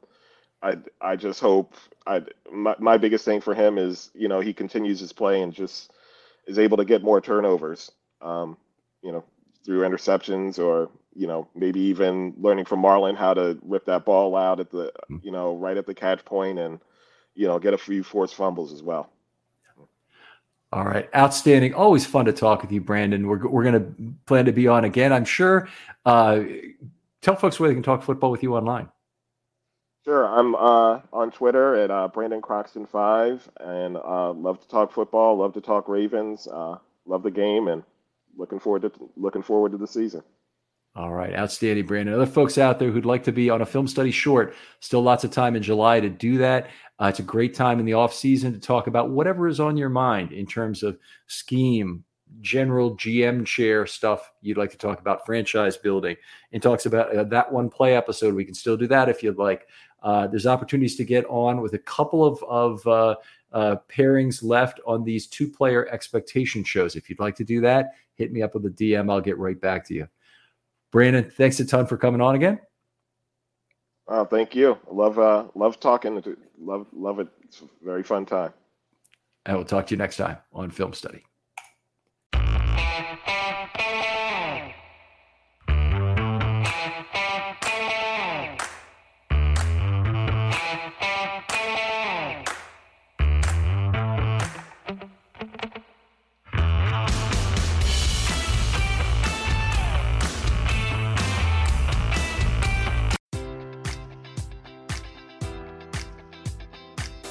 I I just hope I my, my biggest thing for him is you know he continues his play and just is able to get more turnovers. Um, you know through interceptions or you know maybe even learning from Marlon how to rip that ball out at the hmm. you know right at the catch point and you know get a few forced fumbles as well. All right, outstanding. Always fun to talk with you, Brandon. We're we're going to plan to be on again, I'm sure. Uh, tell folks where they can talk football with you online. Sure, I'm uh, on Twitter at uh, Brandon Croxton five, and uh, love to talk football, love to talk Ravens, uh, love the game, and looking forward to looking forward to the season. All right, outstanding, Brandon. Other folks out there who'd like to be on a film study short, still lots of time in July to do that. Uh, it's a great time in the off season to talk about whatever is on your mind in terms of scheme, general GM chair stuff you'd like to talk about, franchise building, and talks about uh, that one play episode. We can still do that if you'd like. Uh, there's opportunities to get on with a couple of, of uh, uh, pairings left on these two player expectation shows. If you'd like to do that, hit me up with a DM. I'll get right back to you. Brandon, thanks a ton for coming on again. Oh, thank you. Love uh, love talking. Love love it. It's a very fun time. I will talk to you next time on Film Study.